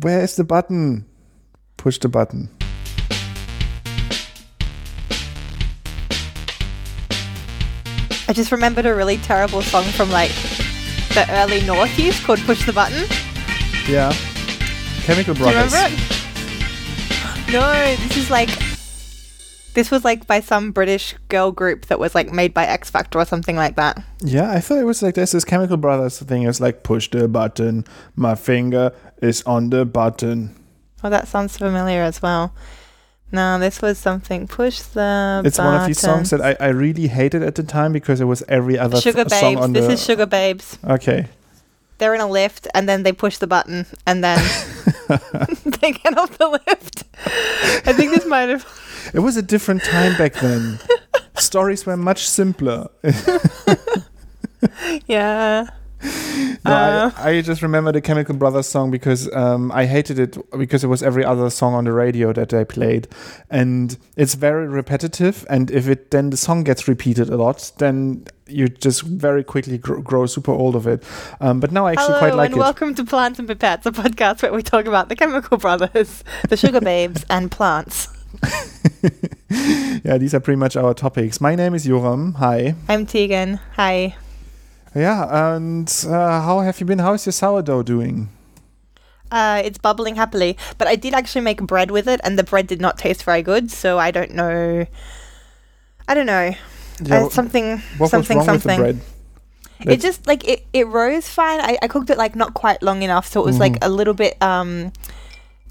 Where is the button? Push the button. I just remembered a really terrible song from like the early noughties called Push the Button. Yeah. Chemical Brothers. Do you remember it? No, this is like this was like by some British girl group that was like made by X Factor or something like that. Yeah, I thought it was like this. This Chemical Brothers thing is like push the button. My finger is on the button. Oh, that sounds familiar as well. No, this was something. Push the. It's one of these songs that I, I really hated at the time because it was every other Sugar th- song Babes. on This the. is Sugababes. okay. They're in a lift and then they push the button and then they get off the lift. I think this might have. It was a different time back then. Stories were much simpler. Yeah. No, Uh. I, I just remember the Chemical Brothers song because um, I hated it because it was every other song on the radio that they played, and it's very repetitive. And if it then the song gets repeated a lot, then you just very quickly grow, grow super old of it. Um, but now I actually quite like and it. welcome to Plants and Pipettes, a podcast where we talk about the Chemical Brothers, the Sugar Babes, and plants. yeah, these are pretty much our topics. My name is Joram. Hi. I'm Tegan. Hi. Yeah, and uh, how have you been? How is your sourdough doing? Uh, it's bubbling happily, but I did actually make bread with it, and the bread did not taste very good. So I don't know. I don't know. Yeah, uh, something. what something. was wrong something. with the bread? It just like it, it rose fine. I, I cooked it like not quite long enough, so it was like Mhm. a little bit um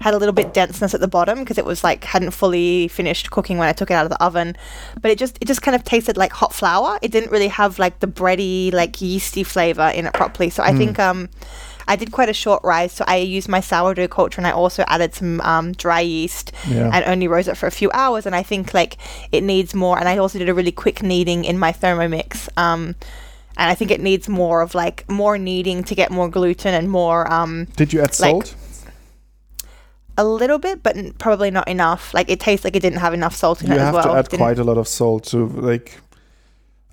had a little bit denseness at the bottom because it was like hadn't fully finished cooking when I took it out of the oven. But it just it just kind of tasted like hot flour. It didn't really have like the bready like yeasty flavor in it properly. So I Mm. think um I did quite a short rise, so I used my sourdough culture and I also added some um, dry yeast Yeah. and only rose it for a few hours. And I think like it needs more. And I also did a really quick kneading in my Thermomix. Um, and I think it needs more of like more kneading to get more gluten and more um, Did you add like- salt? A little bit, but n- probably not enough. Like it tastes like it didn't have enough salt in you it have as well. to add Didn't- quite a lot of salt to like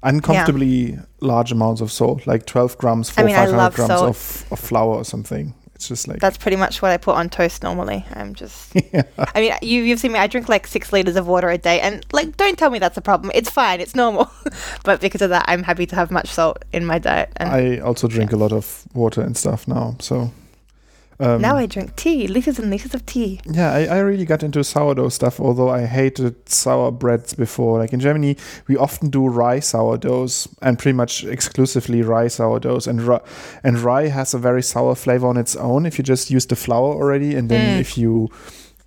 uncomfortably large amounts of salt, like 12 grams for I mean, I 500 love grams of, of flour or something. It's just like That's pretty much what I put on toast normally. I'm just. yeah. I mean, you you've seen me. I drink like six liters of water a day, and like, don't tell me that's a problem. It's fine. It's normal. but because of that, I'm happy to have much salt in my diet. And I also drink a lot of water and stuff now. So um, now I drink tea, liters and liters of tea. Yeah, I, I really got into sourdough stuff, although I hated sour breads before. Like in Germany, we often do rye sourdoughs and pretty much exclusively rye sourdoughs. And, ri- and rye has a very sour flavor on its own if you just use the flour already. And then Mm. if you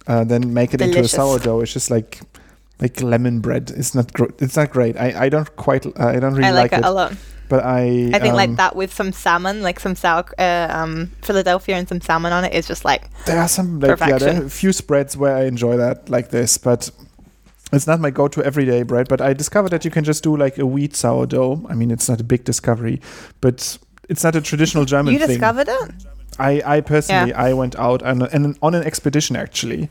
uh, then make it Delicious. into a sourdough, it's just like like lemon bread. It's not gr- it's not great. I, I don't quite uh, I don't really I like, like, it, a lot. But I I think um, like that with some salmon, like some sour uh, um, Philadelphia and some salmon on it is just like There are some like yeah, there are a few spreads where I enjoy that like this, but it's not my go-to everyday bread. But I discovered that you can just do like a wheat sourdough. I mean, it's not a big discovery, but it's not a traditional German you thing. discovered it. I, I personally, I went out and, and on an expedition actually,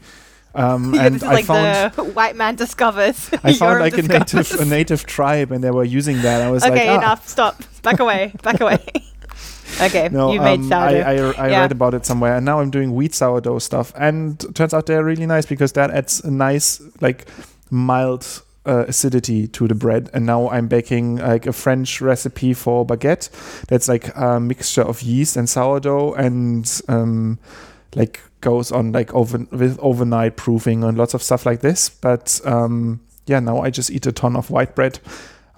um, Yeah, and this is I like found. the white man discovers. I found like a native a native tribe and they were using that. I was like, okay, ah, enough. Stop. Back away. Back away. okay, No, you made um, sourdough. I, I, I Yeah. read about it somewhere, and now I'm doing wheat sourdough stuff, and turns out they're really nice because that adds a nice, like, mild uh, acidity to the bread. And now I'm baking like a French recipe for baguette. That's like a mixture of yeast and sourdough, and um, like goes on like over with overnight proofing and lots of stuff like this. But um, yeah, now I just eat a ton of white bread.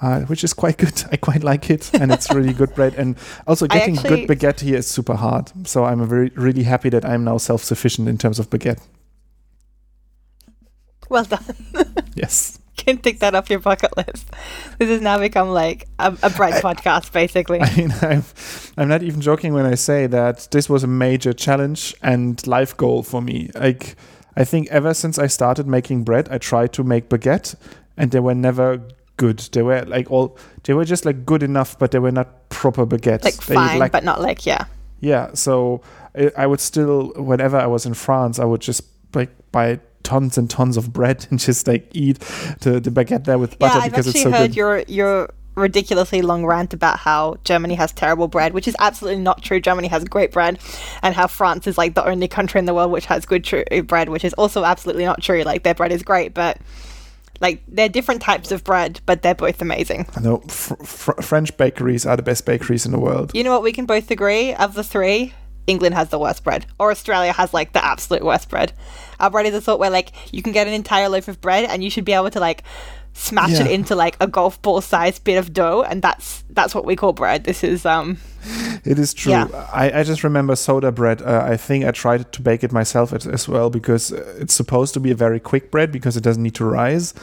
Uh, which is quite good. I quite like it, and it's really good bread. And also, getting actually- good baguette here is super hard. So I'm very, really happy that I'm now self-sufficient in terms of baguette. well done. Yes. Can tick that off your bucket list. This has now become like a, a bread podcast, basically. I mean, I'm, I'm not even joking when I say that this was a major challenge and life goal for me. Like, I think ever since I started making bread, I tried to make baguette, and they were never good. They were like all, they were just like good enough, but they were not proper baguettes. like They, fine, like- but not like yeah. Yeah, so I, I would still, whenever I was in France, I would just like buy tons and tons of bread and just like eat the, the baguette there with butter yeah, because it's actually so heard good. your your ridiculously long rant about how Germany has terrible bread, which is absolutely not true. Germany has great bread, and how France is like the only country in the world which has good tr- eh, bread, which is also absolutely not true. Like their bread is great, but like they're different types of bread, but they're both amazing. I know fr- fr- French bakeries are the best bakeries in the world. You know what? We can both agree of the three. England has the worst bread, or Australia has like the absolute worst bread. Our bread is the sort where like you can get an entire loaf of bread and you should be able to like smash Yeah. it into like a golf ball sized bit of dough, and that's that's what we call bread. This is um It is true. Yeah. I, I just remember soda bread. Uh, I think I tried to bake it myself as, as well because it's supposed to be a very quick bread because it doesn't need to rise.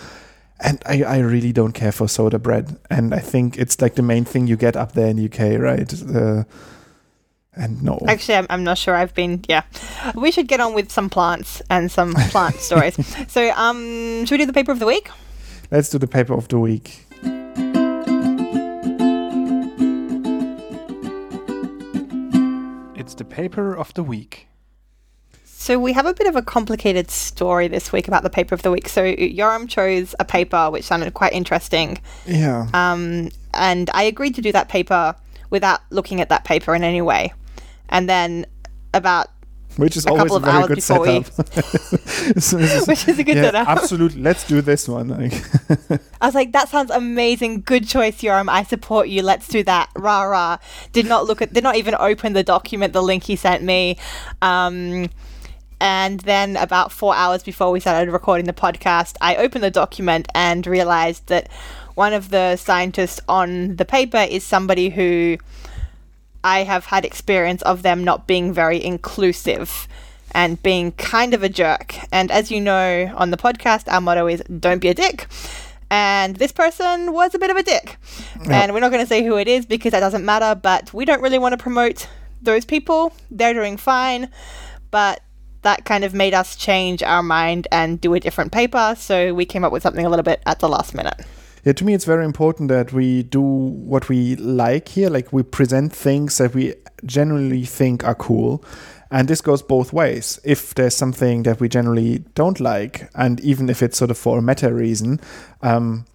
And I, I really don't care for soda bread. And I think it's like the main thing you get up there in UK, right? Uh, and no. Actually, I'm, I'm not sure. I've been, yeah. We should get on with some plants and some plant stories. So, um, should we do the paper of the week? Let's do the paper of the week. It's the paper of the week. So, we have a bit of a complicated story this week about the paper of the week. So, Yoram chose a paper which sounded quite interesting. Yeah. Um, and I agreed to do that paper without looking at that paper in any way. And then, about Which is a always couple a of very hours good before we- setup. So is- which is a good yeah, setup. absolutely. Let's do this one. I was like, that sounds amazing. Good choice, Yoram. I support you. Let's do that. Rah rah. Did not look at, did not even open the document, the link he sent me. Um, and then about four hours before we started recording the podcast, I opened the document and realized that one of the scientists on the paper is somebody who I have had experience of them not being very inclusive and being kind of a jerk. And as you know on the podcast, our motto is don't be a dick. And this person was a bit of a dick. And we're not going to say who it is because that doesn't matter, but we don't really want to promote those people. They're doing fine. But that kind of made us change our mind and do a different paper. So we came up with something a little bit at the last minute. Yeah, to me, it's very important that we do what we like here. Like, we present things that we generally think are cool. And this goes both ways. If there's something that we generally don't like, and even if it's sort of for a meta reason, um,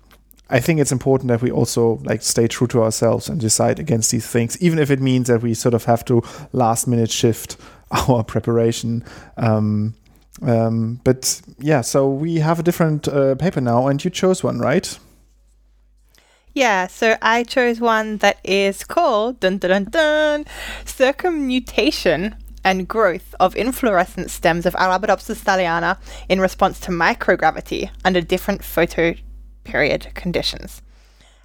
I think it's important that we also like stay true to ourselves and decide against these things, even if it means that we sort of have to last minute shift our preparation. Um, um, but yeah, so we have a different uh, paper now, and you chose one, right? Yeah, so I chose one that is called dun dun dun dun circumnutation and growth of inflorescent stems of Arabidopsis thaliana in response to microgravity under different Photoperiod conditions.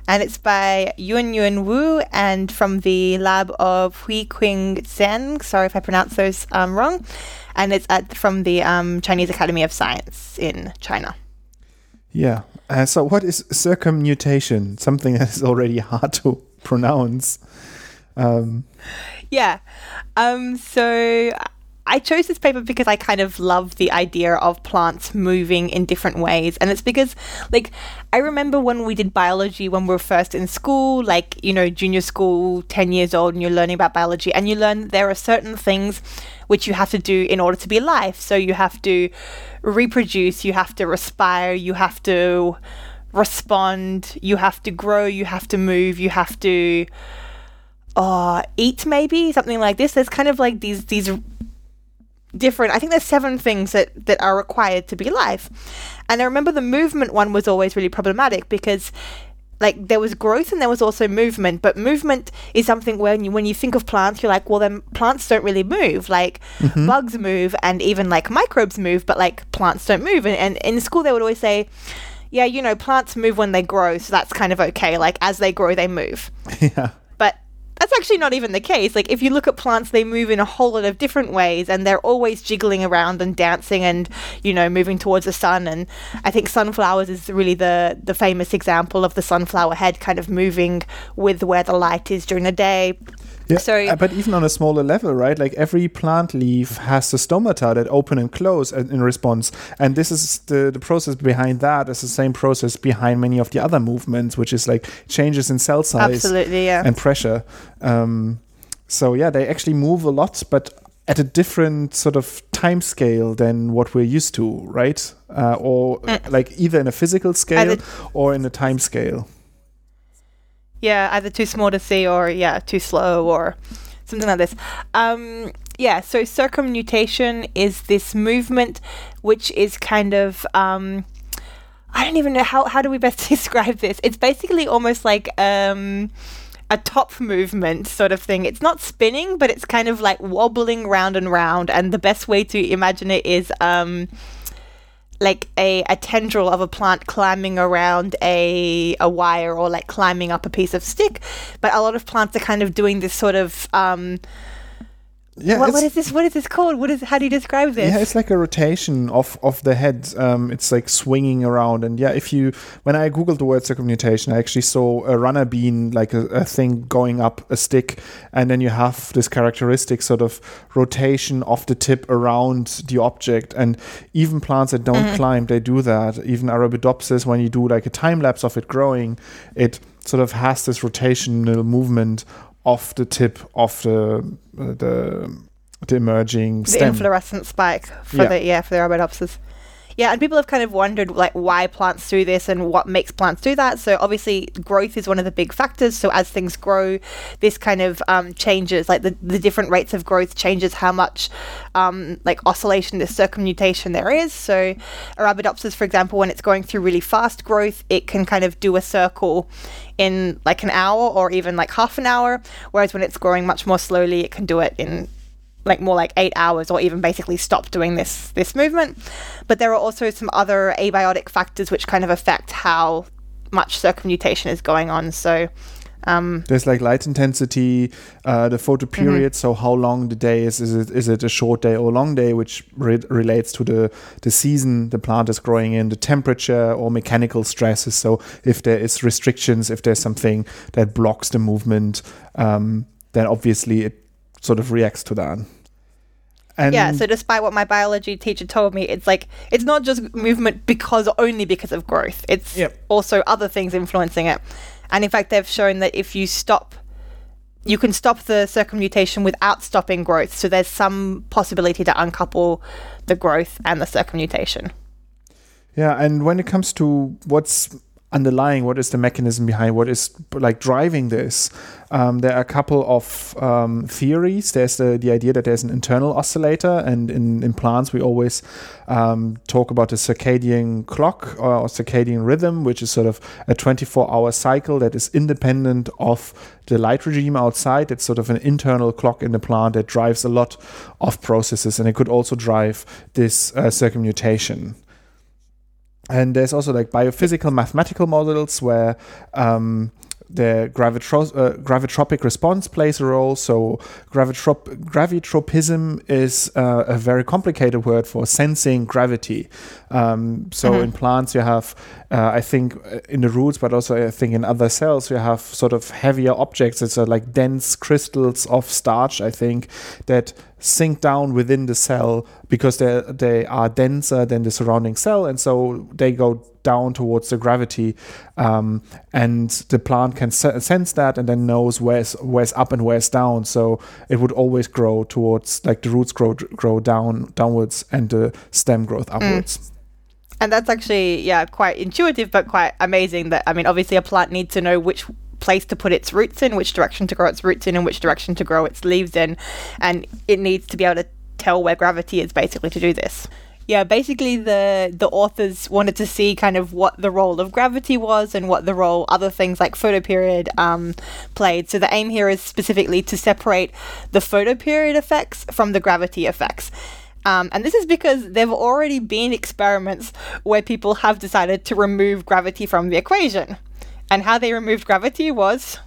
And it's by Yun Yun Wu and from the lab of Hui Qing. Sorry if I pronounce those um, wrong. And it's at, from the um, Chinese Academy of Science in China. Yeah. Uh, so, what is circumnutation? Something that is already hard to pronounce. Um, Yeah. Um, so I chose this paper because I kind of love the idea of plants moving in different ways. And it's because, like, I remember when we did biology when we were first in school, like, you know, junior school, 10 years old, and you're learning about biology, and you learn there are certain things which you have to do in order to be alive. So you have to reproduce, you have to respire, you have to respond, you have to grow, you have to move, you have to uh, eat maybe something like this. There's kind of like these these different. I think there's seven things that that are required to be alive, and I remember the movement one was always really problematic because. Like there was growth and there was also movement, but movement is something when you when you think of plants, you're like, well, then plants don't really move. Like mm-hmm. bugs move and even like microbes move, but like plants don't move. And, and in school, they would always say, yeah, you know, plants move when they grow, so that's kind of okay. Like as they grow, they move yeah. That's actually not even the case. Like if you look at plants, they move in a whole lot of different ways, and they're always jiggling around and dancing, and you know moving towards the sun. And I think sunflowers is really the the famous example of the sunflower head kind of moving with where the light is during the day. Yeah, So- uh, but even on a smaller level, right? Like every plant leaf has the stomata that open and close in in response, and this is the the process behind that is the same process behind many of the other movements, which is like changes in cell size Absolutely, yeah. and pressure. Um, so yeah, they actually move a lot, but at a different sort of time scale than what we're used to, right? Uh, or like either in a physical scale or in a time scale. Yeah, either too small to see or yeah, too slow or something like this. Um, yeah, so circumnutation is this movement which is kind of um, I don't even know how how do we best describe this. It's basically almost like um, a top movement sort of thing. It's not spinning, but it's kind of like wobbling round and round. And the best way to imagine it is um, like a, a tendril of a plant climbing around a a wire or like climbing up a piece of stick. But a lot of plants are kind of doing this sort of um, Yeah, what, what is this? What is this called? What is? How do you describe this? Yeah, it's like a rotation of of the head. Um, it's like swinging around, and yeah, if you when I googled the word circumnutation, I actually saw a runner bean, like a, a thing going up a stick, and then you have this characteristic sort of rotation of the tip around the object. And even plants that don't climb, they do that. Even Arabidopsis, when you do like a time lapse of it growing, it sort of has this rotational movement of the tip of the uh, the the emerging the stem. inflorescent spike for Yeah. the yeah for the Arabidopsis. Yeah, and people have kind of wondered like why plants do this and what makes plants do that. So obviously growth is one of the big factors. So as things grow, this kind of um, changes like the, the different rates of growth changes how much um, like oscillation, this circumnutation there is. So Arabidopsis, for example, when it's going through really fast growth, it can kind of do a circle in like an hour or even like half an hour. Whereas when it's growing much more slowly, it can do it in like more like eight hours or even basically stop doing this this movement but there are also some other abiotic factors which kind of affect how much circumnutation is going on so um, There's like light intensity, uh, the photo Mm-hmm. period. So how long the day is? Is it is it a short day or a long day, which re- relates to the the season the plant is growing in, the temperature or mechanical stresses. So if there is restrictions, if there's something that blocks the movement, um, then obviously it sort of reacts to that. And yeah so despite what my biology teacher told me it's like it's not just movement because only because of growth it's Yep. also other things influencing it and in fact they've shown that if you stop you can stop the circumnutation without stopping growth so there's some possibility to uncouple the growth and the circumnutation. Yeah, and when it comes to what's underlying, what is the mechanism behind, what is like driving this, um, there are a couple of um, theories. There's the, the idea that there's an internal oscillator, and in, in plants, we always um, talk about the circadian clock or, circadian rhythm, which is sort of a 24 hour cycle that is independent of the light regime outside. It's sort of an internal clock in the plant that drives a lot of processes, and it could also drive this uh, circumnutation and there's also like biophysical mathematical models where um, the gravitro- uh, gravitropic response plays a role. So gravitrop- gravitropism is uh, a very complicated word for sensing gravity. Um, so in plants, you have, uh, I think, uh, in the roots, but also I think in other cells, you have sort of heavier objects. It's uh, like dense crystals of starch, I think, that sink down within the cell because they they are denser than the surrounding cell, and so they go down towards the gravity, um, and the plant can se- sense that and then knows where's where's up and where's down. So it would always grow towards like the roots grow grow down downwards and the stem growth upwards. And that's actually, yeah, quite intuitive, but quite amazing that, I mean, obviously a plant needs to know which place to put its roots in, which direction to grow its roots in, and which direction to grow its leaves in. And it needs to be able to tell where gravity is basically to do this. Yeah, basically the the authors wanted to see kind of what the role of gravity was and what the role other things like photoperiod um, played. So the aim here is specifically to separate the photoperiod effects from the gravity effects. Um, and this is because there have already been experiments where people have decided to remove gravity from the equation. And how they removed gravity was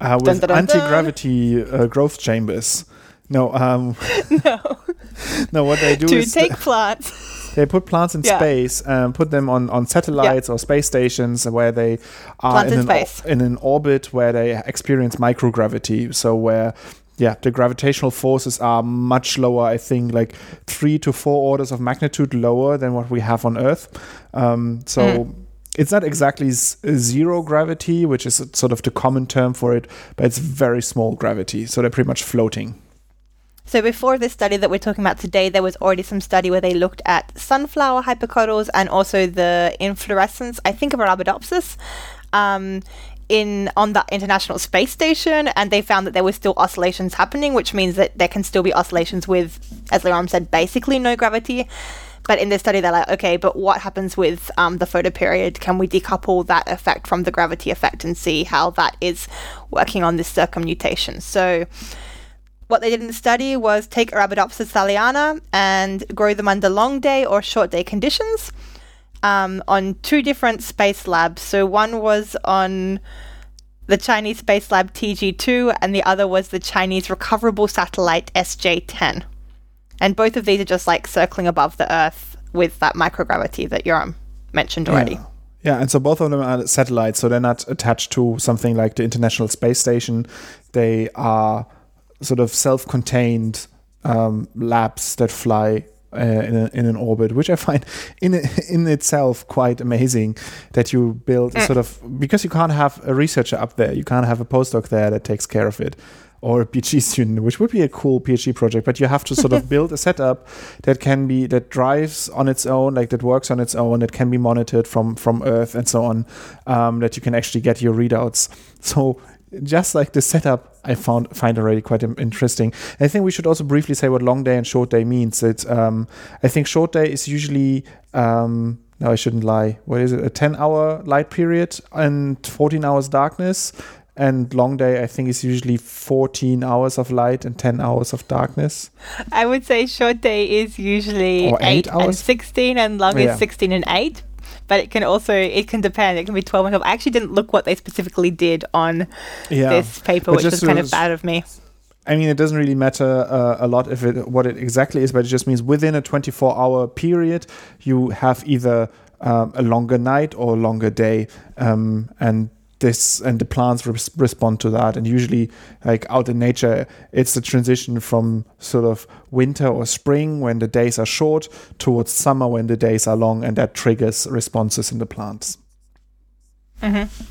Uh, with dun, dun, anti-gravity uh, growth chambers. No, um, no, no. What they do to is take plants. They put plants in Yeah. space and put them on, on satellites or space stations where they are in in an, in an orbit where they experience microgravity. So where yeah, the gravitational forces are much lower. I think like three to four orders of magnitude lower than what we have on Earth. Um, so. It's not exactly zero gravity, which is sort of the common term for it, but it's very small gravity. So they're pretty much floating. So before this study that we're talking about today, there was already some study where they looked at sunflower hypocotyls and also the inflorescence, I think of Arabidopsis, um, in on the International Space Station, and they found that there were still oscillations happening, which means that there can still be oscillations with, as Yoram said, basically no gravity. But in this study, they're like, okay, but what happens with um, the photoperiod? Can we decouple that effect from the gravity effect and see how that is working on this circumnutation? So, what they did in the study was take Arabidopsis thaliana and grow them under long day or short day conditions um, on two different space labs. So, one was on the Chinese Space Lab TG2, and the other was the Chinese recoverable satellite SJ 10. And both of these are just like circling above the Earth with that microgravity that Yoram mentioned already. Yeah. Yeah, and so both of them are satellites, so they're not attached to something like the International Space Station. They are sort of self-contained um, labs that fly uh, in, a, in an orbit, which I find in in itself quite amazing that you build sort of because you can't have a researcher up there, you can't have a postdoc there that takes care of it or a PhD student, which would be a cool PhD project, but you have to sort of build a setup that can be that drives on its own, like that works on its own, that can be monitored from from Earth and so on, um, that you can actually get your readouts. So just like the setup, I found find already quite interesting. I think we should also briefly say what long day and short day means. It um, I think short day is usually um, no, I shouldn't lie. What is it? A ten hour light period and fourteen hours darkness and long day i think is usually 14 hours of light and 10 hours of darkness i would say short day is usually or 8, 8 hours? and 16 and long yeah. is 16 and 8 but it can also it can depend it can be 12 and 12 i actually didn't look what they specifically did on yeah. this paper but which was kind of bad of me I mean, it doesn't really matter uh, a lot if it what it exactly is, but it just means within a 24-hour period, you have either um, a longer night or a longer day, um, and this and the plants res- respond to that and usually like out in nature it's the transition from sort of winter or spring when the days are short towards summer when the days are long and that triggers responses in the plants mm-hmm.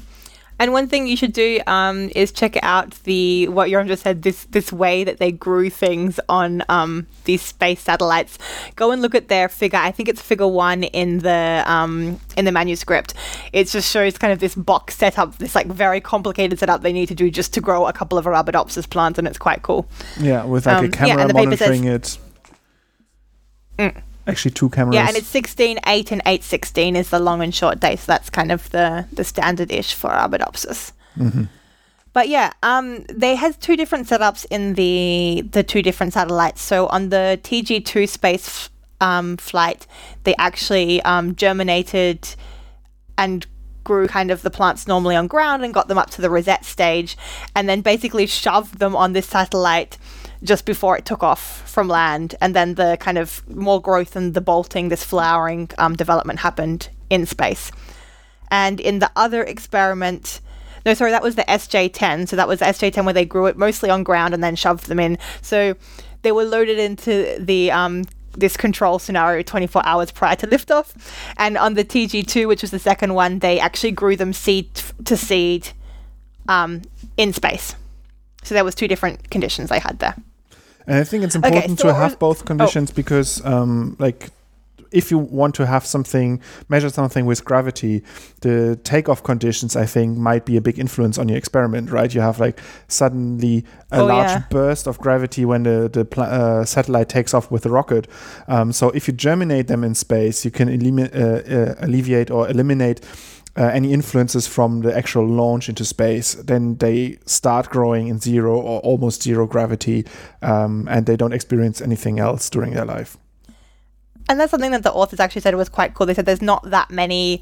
And one thing you should do um, is check out the what Yoram just said this this way that they grew things on um, these space satellites. Go and look at their figure. I think it's figure one in the um, in the manuscript. It just shows kind of this box setup, this like very complicated setup they need to do just to grow a couple of Arabidopsis plants, and it's quite cool. Yeah, with like a um, camera yeah, monitoring says, it. Mm actually two cameras. Yeah, and it's 16, 8, and 8, 16 is the long and short day. So that's kind of the, the standard ish for Arabidopsis. Mm-hmm. But yeah, um, they had two different setups in the the two different satellites. So on the TG2 space um, flight, they actually um, germinated and grew kind of the plants normally on ground and got them up to the rosette stage, and then basically shoved them on this satellite just before it took off from land, and then the kind of more growth and the bolting, this flowering um, development happened in space. And in the other experiment, no, sorry, that was the SJ10. So that was SJ10 where they grew it mostly on ground and then shoved them in. So they were loaded into the um, this control scenario 24 hours prior to liftoff. And on the TG2, which was the second one, they actually grew them seed to seed um, in space. So there was two different conditions they had there. And I think it's important okay, so to have both conditions oh. because, um, like, if you want to have something, measure something with gravity, the takeoff conditions, I think, might be a big influence on your experiment, right? You have like suddenly a oh, large yeah. burst of gravity when the, the pl- uh, satellite takes off with the rocket. Um, so if you germinate them in space, you can elimi- uh, uh, alleviate or eliminate uh, any influences from the actual launch into space, then they start growing in zero or almost zero gravity, um, and they don't experience anything else during their life. And that's something that the authors actually said was quite cool. They said there's not that many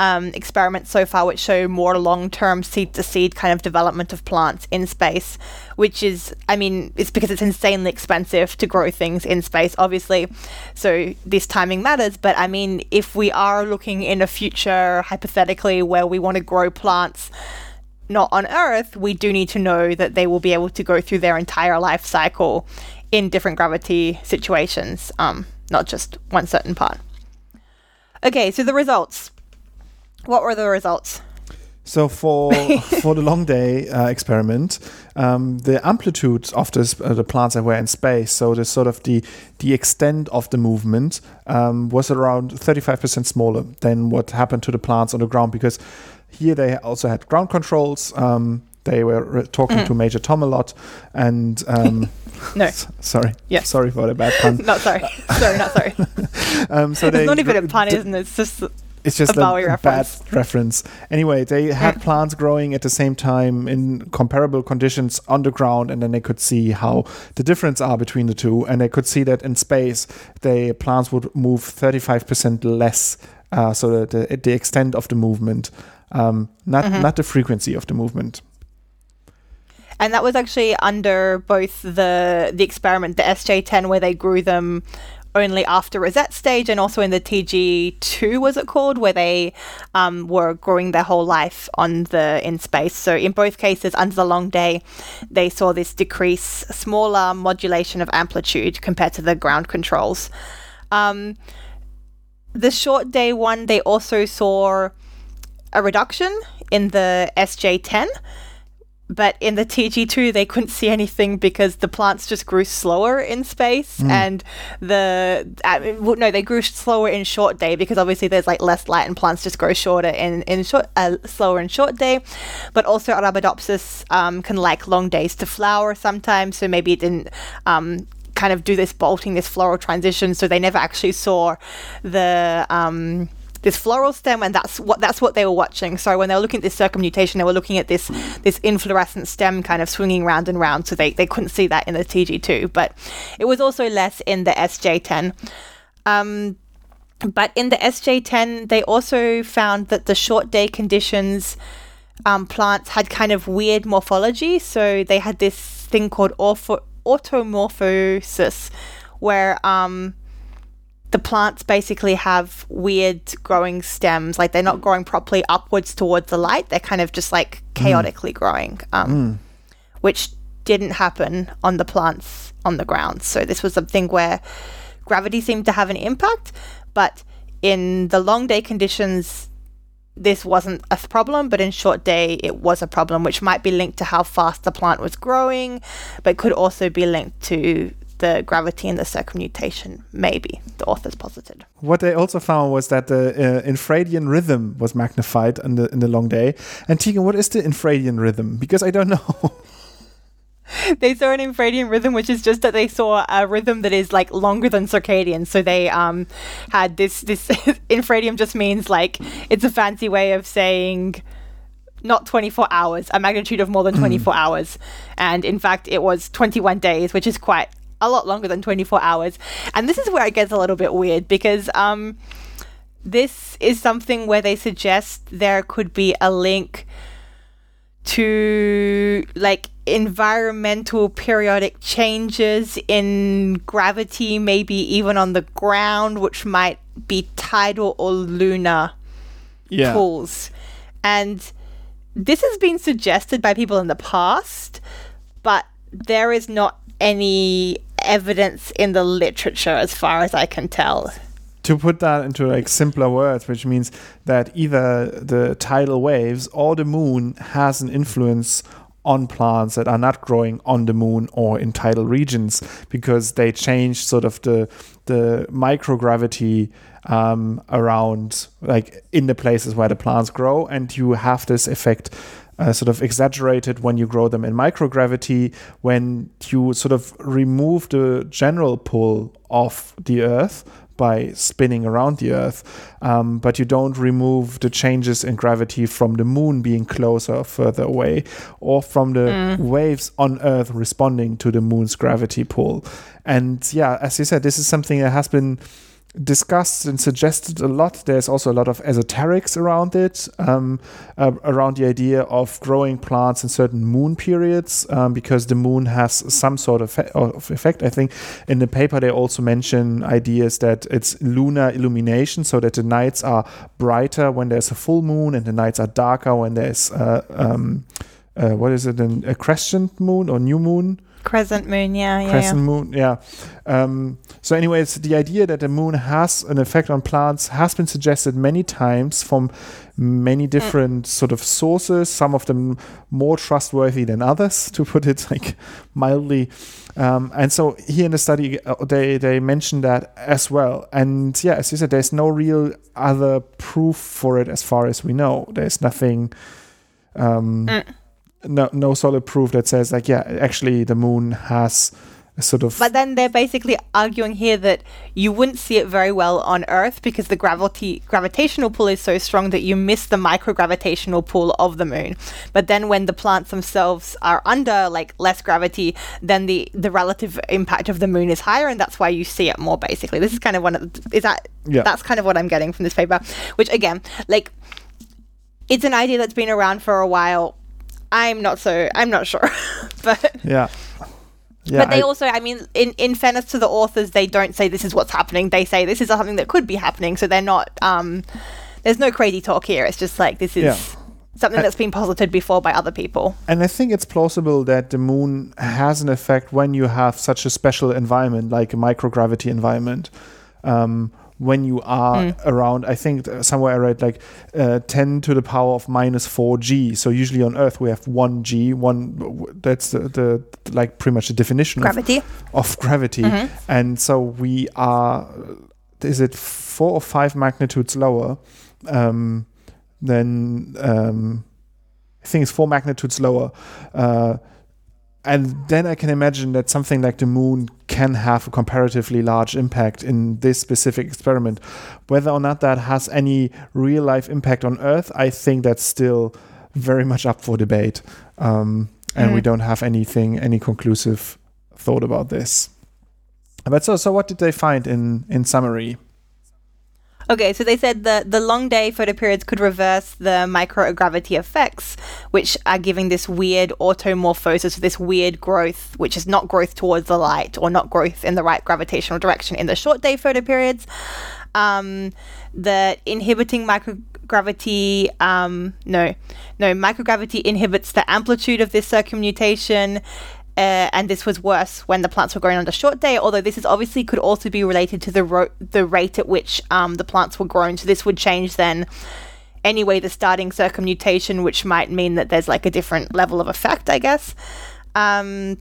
um, experiments so far which show more long term seed to seed kind of development of plants in space, which is, I mean, it's because it's insanely expensive to grow things in space, obviously. So this timing matters. But I mean, if we are looking in a future, hypothetically, where we want to grow plants, not on Earth, we do need to know that they will be able to go through their entire life cycle in different gravity situations, um, not just one certain part. Okay, so the results. What were the results? So for for the long day uh, experiment, um, the amplitude of this, uh, the plants that were in space, so the sort of the the extent of the movement um, was around 35% smaller than what happened to the plants on the ground because here they also had ground controls. Um, they were re- talking Mhm. to Major Tom a lot, and um, No. s- sorry, Yes. sorry for the bad pun. Not sorry. sorry, not sorry. Um, so they it's not even a pun, d- isn't it? It's just It's just a a, reference. bad reference. Anyway, they had plants growing at the same time in comparable conditions on the ground, and then they could see how the difference are between the two, and they could see that in space, the plants would move 35% less. Uh, so that the, the extent of the movement, um, not Mhm. not the frequency of the movement. and that was actually under both the the experiment, the SJ10, where they grew them only after rosette stage, and also in the TG2, was it called, where they um, were growing their whole life on the in space. So in both cases, under the long day, they saw this decrease, smaller modulation of amplitude compared to the ground controls. Um, the short day one, they also saw a reduction in the SJ10 but in the TG2 they couldn't see anything because the plants just grew slower in space and the mean, well, no they grew slower in short day because obviously there's like less light and plants just grow shorter in in short uh, slower in short day. But also Arabidopsis um, can like long days to flower sometimes. So maybe it didn't um, kind of do this bolting this floral transition. So they never actually saw the um, this floral stem and that's what that's what they were watching. So when they were looking at this circumnutation they were looking at this this inflorescent stem kind of swinging round and round so they, they couldn't see that in the tg2 but it was also less in the sj10 um, but in the sj10 they also found that the short day conditions um, plants had kind of weird morphology. So they had this thing called automorphosis where um, the plants basically have weird growing stems. Like they're not mm. growing properly upwards towards the light. They're kind of just like mm. chaotically growing um, mm. which didn't happen on the plants on the ground. So this was something where gravity seemed to have an impact but in the long day conditions this wasn't a problem but in short day it was a problem which might be linked to how fast the plant was growing but could also be linked to the gravity and the circumnutation maybe the authors posited What they also found was that the uh, infradian rhythm was magnified in the in the long day. And Tegan, what is the infradian rhythm? Because I don't know. they saw an infradian rhythm, which is just that they saw a rhythm that is like longer than circadian. So they um had this this infradian just means like it's a fancy way of saying not 24 hours, a magnitude of more than 24 hours. And in fact, it was 21 days, which is quite a lot longer than 24 hours. And this is where it gets a little bit weird because um this is something where they suggest there could be a link to like environmental periodic changes in gravity, maybe even on the ground, which might be tidal or lunar yeah. pools. And this has been suggested by people in the past, but there is not any evidence in the literature as far as I can tell. to put that into like simpler words, which means that either the tidal waves or the moon has an influence on plants that are not growing on the moon or in tidal regions because they change sort of the the microgravity um, around like in the places where the plants grow and you have this effect uh, sort of exaggerated when you grow them in microgravity when you sort of remove the general pull of the earth by spinning around the Earth, um, but you don't remove the changes in gravity from the moon being closer or further away, or from the waves on Earth responding to the moon's gravity pull. And yeah, as you said, this is something that has been discussed and suggested a lot. There's also a lot of esoterics around it, um, uh, around the idea of growing plants in certain moon periods, um, because the moon has some sort of, of effect. I think in the paper they also mention ideas that it's lunar illumination, so that the nights are brighter when there's a full moon and the nights are darker when there's uh, um, uh, what is it, an, a crescent moon or new moon? Crescent moon, yeah, yeah. crescent yeah. moon yeah um, so anyways the idea that the moon has an effect on plants has been suggested many times from many Mm. different sort of sources some of them more trustworthy than others to put it like mildly um, and so here in the study uh, they they mentioned that as well and yeah as you said there's no real other proof for it as far as we know there's nothing um, Mm. No no solid proof that says like yeah actually the moon has a sort of But then they're basically arguing here that you wouldn't see it very well on Earth because the gravity gravitational pull is so strong that you miss the microgravitational pull of the moon. But then when the plants themselves are under like less gravity, then the the relative impact of the moon is higher, and that's why you see it more. Basically, this is kind of one of the, is that Yeah. that's kind of what I'm getting from this paper. Which again, like, it's an idea that's been around for a while. I'm not so I'm not sure, but yeah yeah but they I- also, I mean, in, in fairness to the authors, they don't say this is what's happening. They say this is something that could be happening. So they're not, um, there's no crazy talk here. It's just like this is Yeah. something that's been posited before by other people. And I think it's plausible that the moon has an effect when you have such a special environment, like a microgravity environment. Um, when you are Mm. around, I think uh, somewhere I read like uh, 10 to the power of minus 4 g. So usually on Earth we have 1 g, one that's the, the like pretty much the definition of, Gravity. of gravity. Mhm. And so we are, is it four or five magnitudes lower um, than, um, I think it's four magnitudes lower. Uh, and then I can imagine that something like the moon can have a comparatively large impact in this specific experiment. Whether or not that has any real life impact on Earth, I think that's still very much up for debate. Um, and we Mm. don't have anything, any conclusive thought about this. But so, so what did they find in in summary? Okay, so they said that the long day photoperiods could reverse the microgravity effects, which are giving this weird automorphosis, this weird growth, which is not growth towards the light or not growth in the right gravitational direction in the short day photoperiods. Um, that inhibiting microgravity, um, no, no, microgravity inhibits the amplitude of this circumnutation. Uh, and this was worse when the plants were growing on the short day. Although this is obviously could also be related to the ro- the rate at which um, the plants were grown. So this would change then anyway the starting circumnutation, which might mean that there's like a different level of effect, I guess. Um,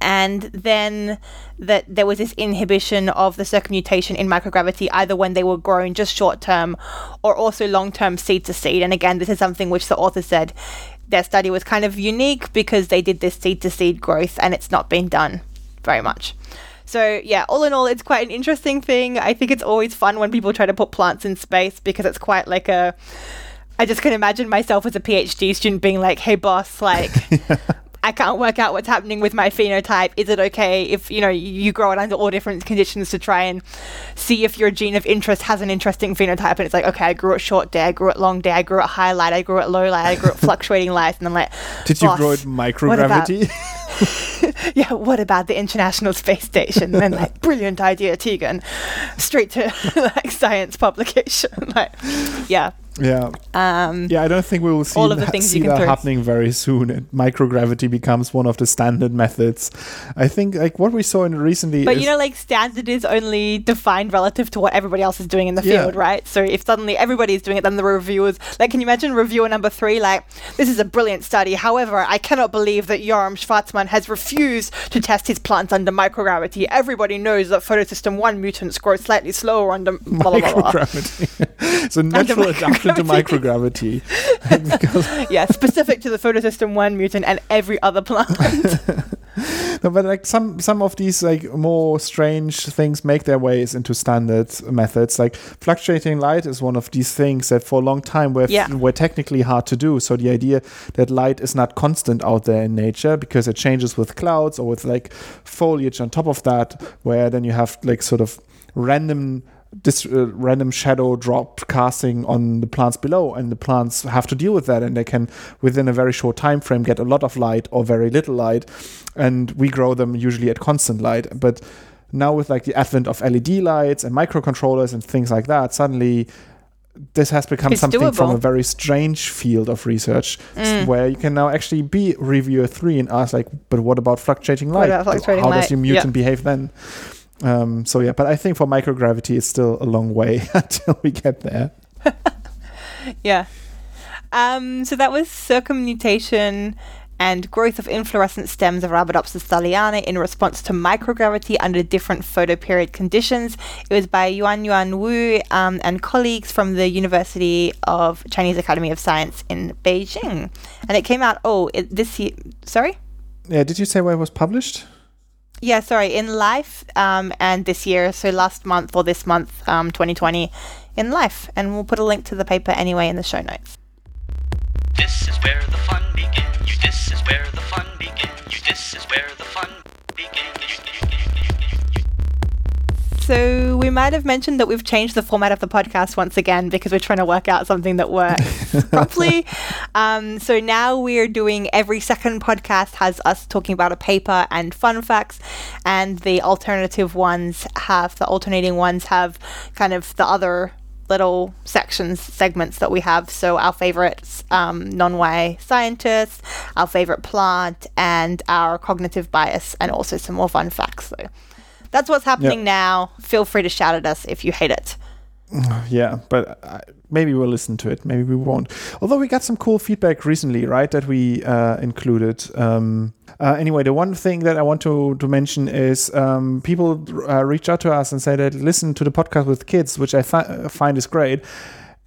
and then that there was this inhibition of the circumnutation in microgravity either when they were grown just short term or also long term seed to seed. And again, this is something which the author said their study was kind of unique because they did this seed to seed growth and it's not been done very much. So, yeah, all in all, it's quite an interesting thing. I think it's always fun when people try to put plants in space because it's quite like a. I just can imagine myself as a PhD student being like, hey, boss, like, I can't work out what's happening with my phenotype. Is it okay if you know you grow it under all different conditions to try and see if your gene of interest has an interesting phenotype? And it's like, okay, I grew it short day, I grew it long day, I grew it high light, I grew it low light, I grew it fluctuating light, and I'm like, Did you grow it microgravity? yeah, what about the International Space Station? And then like, brilliant idea, Tegan. Straight to like science publication. like, yeah. yeah. Um, Yeah, I don't think we will see, All of the that- things see you can that throw. happening very soon. And microgravity becomes one of the standard methods. I think like what we saw in recently But you know, like standard is only defined relative to what everybody else is doing in the Yeah. field, right? So if suddenly everybody is doing it, then the reviewers, like, can you imagine reviewer number three, like, this is a brilliant study. However, I cannot believe that Yoram Schwarzman has refused to test his plants under microgravity. Everybody knows that photosystem one mutants grow slightly slower under blah blah blah. blah. microgravity. so natural adaptation to microgravity. yeah, specific to the photosystem one mutant and every other plant. no, but like some some of these like more strange things make their ways into standard methods. Like fluctuating light is one of these things that for a long time were Yeah. were technically hard to do. So the idea that light is not constant out there in nature because it changes with clouds or with like foliage on top of that, where then you have like sort of random this uh, random shadow drop casting on the plants below and the plants have to deal with that and they can within a very short time frame get a lot of light or very little light and we grow them usually at constant light but now with like the advent of led lights and microcontrollers and things like that suddenly this has become It's something from a very strange field of research s- where you can now actually be reviewer three and ask like, but what about fluctuating light? about fluctuating How light? does your mutant behave then? Um, so yeah, but I think for microgravity, it's still a long way until we get there. Yeah. Um, so that was circumnutation and growth of inflorescent stems of Arabidopsis thaliana in response to microgravity under different photoperiod conditions. It was by Yuan Yuan Wu um, and colleagues from the University of Chinese Academy of Science in Beijing. And it came out, oh, it, this year. Sorry? Yeah, did you say where it was published? Yeah, sorry, in Life um, and this year, so last month or this month, um, 2020, in Life. And we'll put a link to the paper anyway in the show notes. This is where the fun So we might have mentioned that we've changed the format of the podcast once again because we're trying to work out something that works properly. Um, so now we're doing every second podcast has us talking about a paper and fun facts, and the alternative ones have the alternating ones have kind of the other little sections segments that we have so our favorite um, non-way scientists our favorite plant and our cognitive bias and also some more fun facts so that's what's happening now. Feel free to shout at us if you hate it. Yeah, but uh, maybe we'll listen to it. Maybe we won't. Although we got some cool feedback recently, right? That we uh, included. Um, uh, anyway, the one thing that I want to, to mention is um, people uh, reach out to us and say that listen to the podcast with kids, which I fi- find is great.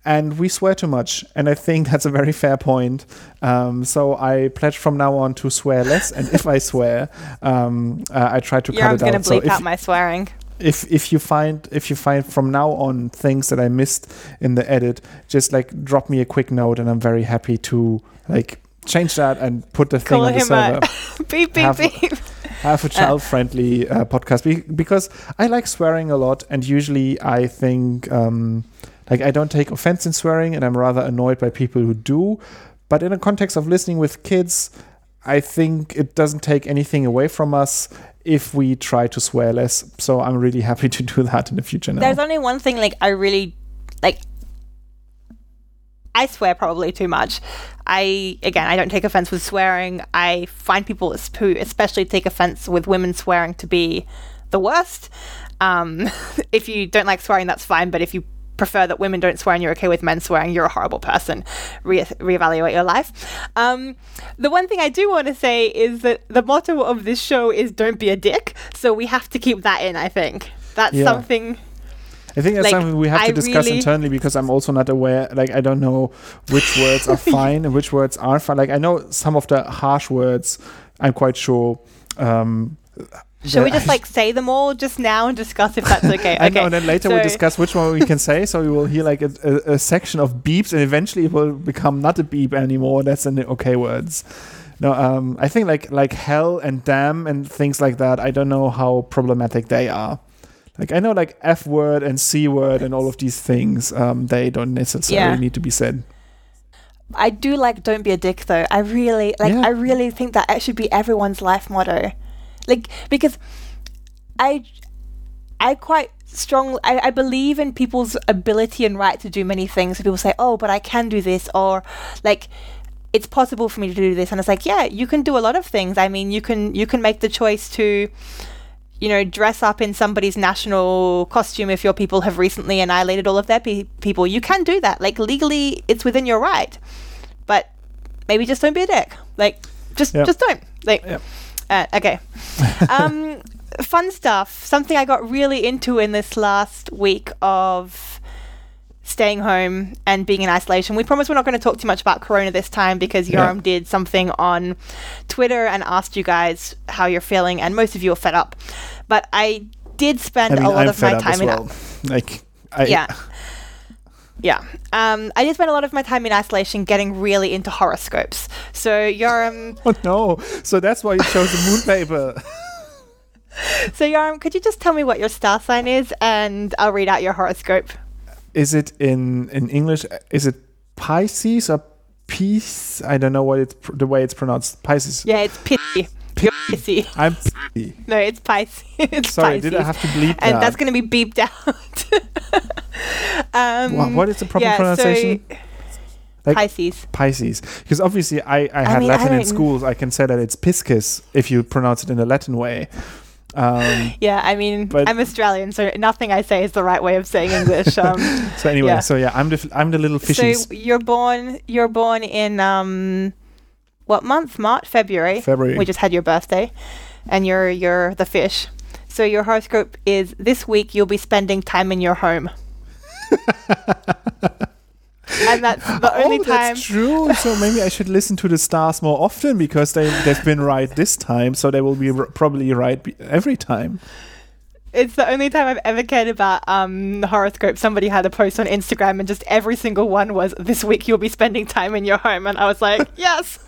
And we swear too much, and I think that's a very fair point. Um, so I pledge from now on to swear less, and if I swear, um, uh, I try to Yeah, cut I'm it going to out. So bleep out my swearing. if if you find if you find from now on things that I missed in the edit, just like drop me a quick note, and I'm very happy to like change that and put the thing Call on the server. beep beep Have- beep. Have a child-friendly uh, podcast be- because I like swearing a lot, and usually I think um, like I don't take offense in swearing, and I'm rather annoyed by people who do. But in a context of listening with kids, I think it doesn't take anything away from us if we try to swear less. So I'm really happy to do that in the future now. There's only one thing like I really like. I swear probably too much. I again, I don't take offense with swearing. I find people who especially take offense with women swearing to be the worst. Um, if you don't like swearing, that's fine. But if you prefer that women don't swear and you're okay with men swearing, you're a horrible person. Re- reevaluate your life. Um, the one thing I do want to say is that the motto of this show is "Don't be a dick." So we have to keep that in. I think that's Yeah. something. I think that's like, something we have I to discuss really- internally because I'm also not aware. Like, I don't know which words are fine and which words aren't fine. Like, I know some of the harsh words. I'm quite sure. Um, Should we just like say them all just now and discuss if that's okay? I okay. know, and then later so- discuss which one we can say. So you will hear like a, a, a section of beeps, and eventually it will become not a beep anymore. That's in the okay words. No, um, I think like like hell and damn and things like that. I don't know how problematic they are. Like I know like f word and c word and all of these things. Um, they don't necessarily Yeah. need to be said. I do like "Don't be a dick" though. I really like. Yeah. I really think that it should be everyone's life motto, like because I I quite strong. I, I believe in people's ability and right to do many things. So people say, "Oh, but I can do this," or like. It's possible for me to do this, and it's like, yeah, you can do a lot of things. I mean, you can you can make the choice to, you know, dress up in somebody's national costume if your people have recently annihilated all of their pe- people. You can do that. Like legally, it's within your right. But maybe just don't be a dick. Like just Yep. just don't. Like Yep. Uh, okay. um, fun stuff. Something I got really into in this last week of staying home and being in isolation. We promise we're not going to talk too much about Corona this time because Yeah. Yoram did something on Twitter and asked you guys how you're feeling, and most of you are fed up. But I did spend I mean, a lot I'm of my time as in. Like, I, yeah. Yeah. Um, I did spend a lot of my time in isolation getting really into horoscopes. So Yoram, Oh no! So that's why you chose the moon paper. so Yoram, could you just tell me what your star sign is, and I'll read out your horoscope. is it in in English? Is it Pisces or Peace? I don't know what it's pr- the way it's pronounced. Pisces. Yeah, it's pissy. You're. I'm. Pisces. No, it's Pisces. it's Sorry, Pisces. did I have to bleep and that's going to be beeped out. Um, Wha- what is the proper yeah, pronunciation? So, Like- Pisces. Pisces. Because obviously I, I had mean, I Latin in schools. I can say that it's Piscis if you pronounce it in the Latin way. Um, Yeah, I mean, I'm Australian, so nothing I say is the right way of saying English. Um, so anyway, Yeah. so yeah, I'm the f- I'm the little fishies. so you're born. You're born in um, what month? March, February. February. We just had your birthday, and you're you're the fish. So your horoscope is this week. You'll be spending time in your home. and that's the only oh, time. that's true. So maybe I should listen to the stars more often because they they've been right this time, so they will be r- probably right be- every time. It's the only time I've ever cared about um, the horoscope. Somebody had a post on Instagram, and just every single one was, "This week you'll be spending time in your home," and I was like, "Yes,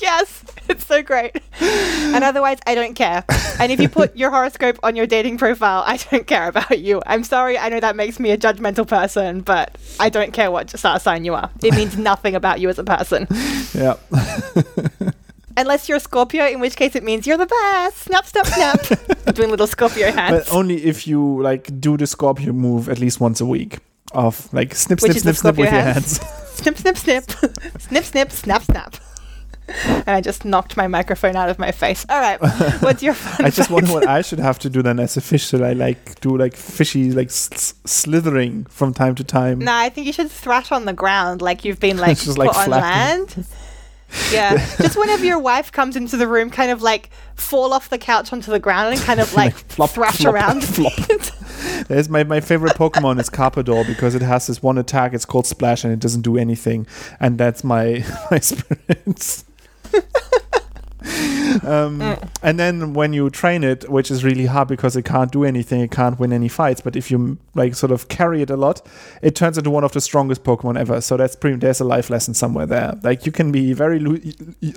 yes, it's so great." And otherwise, I don't care. And if you put your horoscope on your dating profile, I don't care about you. I'm sorry, I know that makes me a judgmental person, but I don't care what star sign you are. It means nothing about you as a person, Yeah. unless you're a Scorpio, in which case it means you're the best. Snap, snap, snap. Doing little Scorpio hands. but only if you like do the Scorpio move at least once a week of like snip, snip, snip, snip with your hands. hands. snip, snip, snip, snip, snip, snap, snap. And I just knocked my microphone out of my face. All right, what's your fun I just fact? wonder what I should have to do then as a fish. Should I like do like fishy like s- slithering from time to time? No, I think you should thrash on the ground like you've been like Just, put like, on flapping. land. Yeah, just whenever your wife comes into the room, kind of like fall off the couch onto the ground and kind of like, flop, thrash flop, around. flop. There's my, my favorite Pokemon is Karpador because it has this one attack. It's called Splash and it doesn't do anything, and that's my my experience. um, and then when you train it, which is really hard because it can't do anything, it can't win any fights. But if you like sort of carry it a lot, it turns into one of the strongest Pokemon ever. So that's pretty. There's a life lesson somewhere there. Like you can be very lo-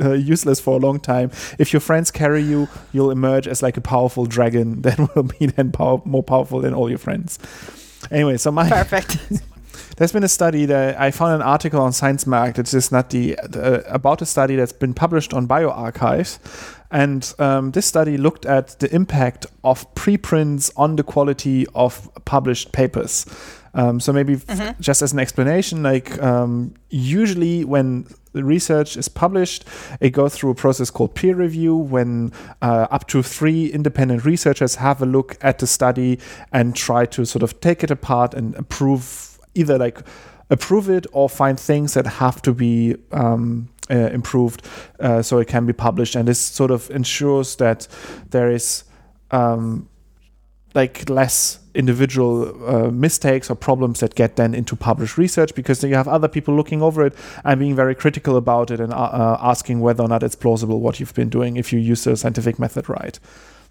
uh, useless for a long time. If your friends carry you, you'll emerge as like a powerful dragon that will be then power- more powerful than all your friends. Anyway, so my Perfect. there's been a study that I found an article on Science Mag. It's just not the, the about a study that's been published on bioarchives, and um, this study looked at the impact of preprints on the quality of published papers. Um, so maybe f- just as an explanation, like um, usually when the research is published, it goes through a process called peer review when uh, up to three independent researchers have a look at the study and try to sort of take it apart and approve either like approve it or find things that have to be um, uh, improved uh, so it can be published and this sort of ensures that there is um, like less individual uh, mistakes or problems that get then into published research because you have other people looking over it and being very critical about it and uh, uh, asking whether or not it's plausible what you've been doing if you use the scientific method right.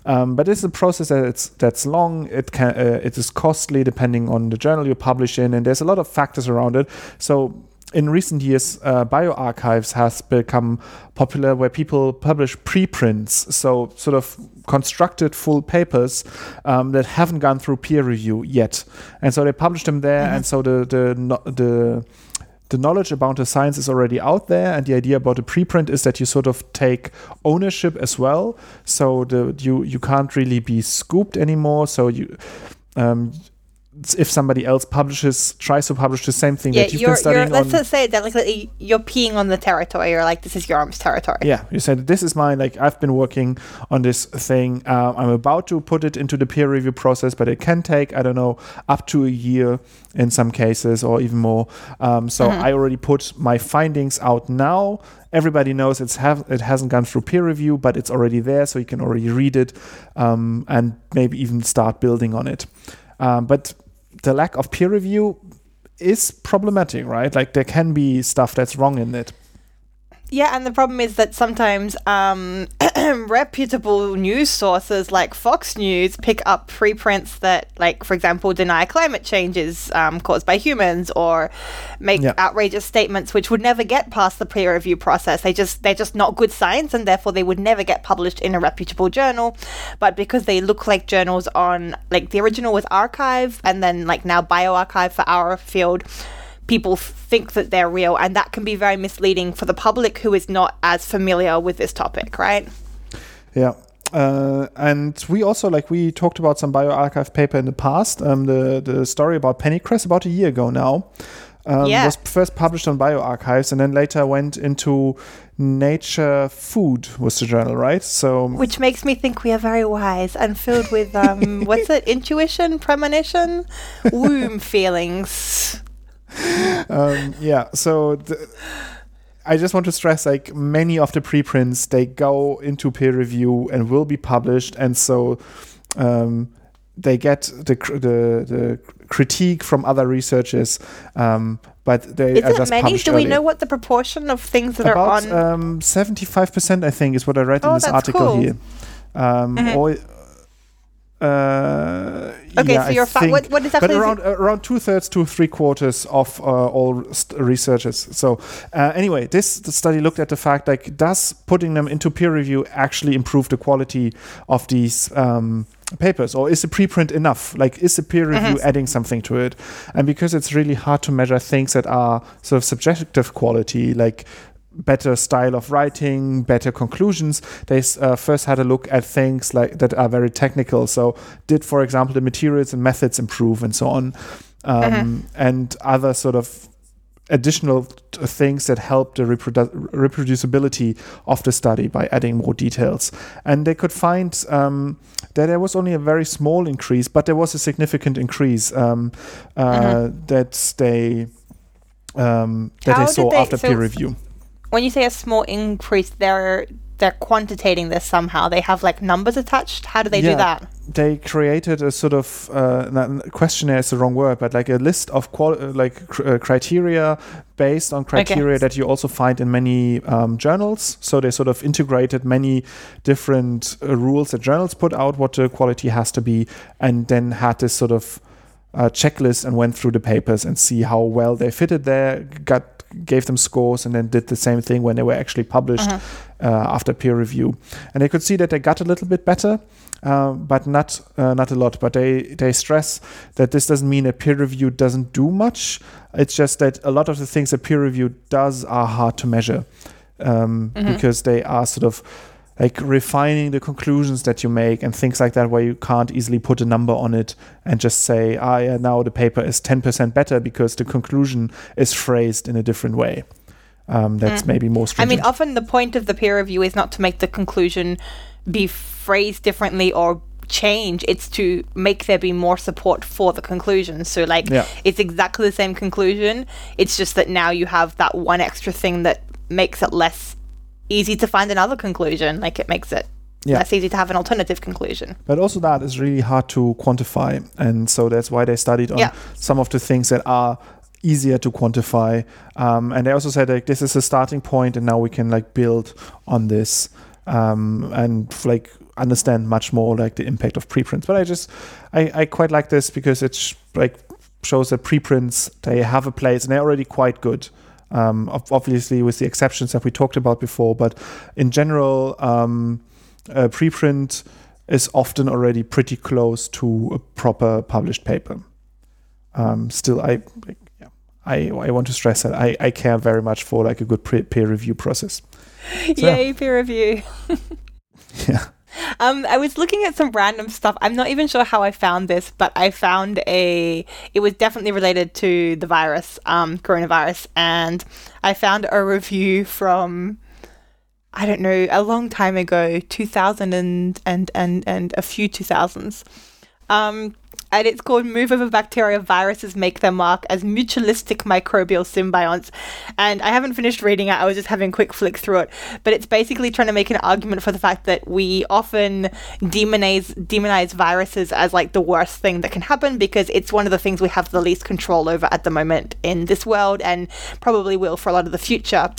Um, but it's a process that it's that's long. It can uh, it is costly depending on the journal you publish in, and there's a lot of factors around it. So in recent years, uh, bioarchives has become popular where people publish preprints, so sort of constructed full papers um, that haven't gone through peer review yet, and so they publish them there, and so the the the the knowledge about the science is already out there and the idea about a preprint is that you sort of take ownership as well. So the you you can't really be scooped anymore. So you um, if somebody else publishes tries to publish the same thing yeah, that you've you're, been studying you're, let's on just say it delicately, you're peeing on the territory. You're like, this is your arm's territory. yeah you said this is mine like i've been working on this thing uh, i'm about to put it into the peer review process but it can take i don't know up to a year in some cases or even more um, so i already put my findings out now everybody knows it's have it hasn't gone through peer review but it's already there so you can already read it um, and maybe even start building on it um, but the lack of peer review is problematic right? Like there can be stuff that's wrong in it Yeah, and the problem is that sometimes um, reputable news sources like Fox News pick up preprints that, like, for example, deny climate change is um, caused by humans, or make outrageous statements which would never get past the peer review process. They just they're just not good science, and therefore they would never get published in a reputable journal. But because they look like journals on, like, the original was arXiv, and then like now bioRxiv for our field people think that they're real and that can be very misleading for the public who is not as familiar with this topic right Yeah. uh, and we also like we talked about some bioRxiv paper in the past. Um, the the story about pennycress about a year ago now. Um, Yeah. was first published on bioarchives and then later went into Nature Food was the journal, right? So Which makes me think we are very wise and filled with um, what's it? Intuition, premonition, womb feelings. Um, yeah so the, i just want to stress like many of the preprints they go into peer review and will be published and so um, they get the, the the critique from other researchers um, but they Is are it just many? published Do we early. know what the proportion of things that about are on? um, 75% i think is what i read in Oh, this article cool. here um, Mhm. Uh, okay, yeah, so you're think- what, what but is it- around around two thirds to three quarters of uh, all researchers. So uh, anyway, this study looked at the fact like does putting them into peer review actually improve the quality of these um, papers, or is the preprint enough? Like, is the peer review adding something to it? And because it's really hard to measure things that are sort of subjective quality, like better style of writing, better conclusions. They uh, first had a look at things like that are very technical. So, did for example the materials and methods improve, and so on, um, and other sort of additional t- things that help the reprodu- reproducibility of the study by adding more details. And they could find um, that there was only a very small increase, but there was a significant increase um, uh, that they um, that How they saw they- after so- peer review. When you say a small increase, they're they're quantitating this somehow. They have like numbers attached. How do they Yeah. do that? they created a sort of uh, questionnaire is the wrong word, but like a list of qual- uh, like cr- uh, criteria based on criteria that you also find in many um, journals. So they sort of integrated many different uh, rules that journals put out, what the quality has to be, and then had this sort of uh, checklist and went through the papers and see how well they fitted there. Got gave them scores and then did the same thing when they were actually published uh, after peer review, and they could see that they got a little bit better uh, but not uh, not a lot. But they they stress that this doesn't mean that peer review doesn't do much. It's just that a lot of the things that peer review does are hard to measure um, because they are sort of like refining the conclusions that you make and things like that where you can't easily put a number on it and just say ah yeah now the paper is 10% better because the conclusion is phrased in a different way. Um, that's maybe more I mean, often the point of the peer review is not to make the conclusion be phrased differently or change it's to make there be more support for the conclusion. So like Yeah. it's exactly the same conclusion it's just that now you have that one extra thing that makes it less easy to find another conclusion like it makes it Yeah. less easy to have an alternative conclusion But also that is really hard to quantify, and so that's why they studied on Yeah. some of the things that are easier to quantify. Um, and they also said like this is a starting point, and now we can like build on this um, and like understand much more like the impact of preprints. But I just I, I quite like this because it's like shows that preprints they have a place and they're already quite good. Um, obviously, with the exceptions that we talked about before, but in general, um, a preprint is often already pretty close to a proper published paper. Um, still, I, yeah, I I want to stress that I, I care very much for like a good pre- peer review process. So, yay peer review Yeah. Um, I was looking at some random stuff. I'm not even sure how I found this, but I found a. It was definitely related to the virus, um, coronavirus, and I found a review from. I don't know, a long time ago, 2000 and and and, and a few 2000s. Um, and it's called Move Over Bacteria Viruses Make Their Mark as Mutualistic Microbial Symbionts. And I haven't finished reading it, I was just having a quick flick through it. But it's basically trying to make an argument for the fact that we often demonize, demonize viruses as like the worst thing that can happen because it's one of the things we have the least control over at the moment in this world and probably will for a lot of the future.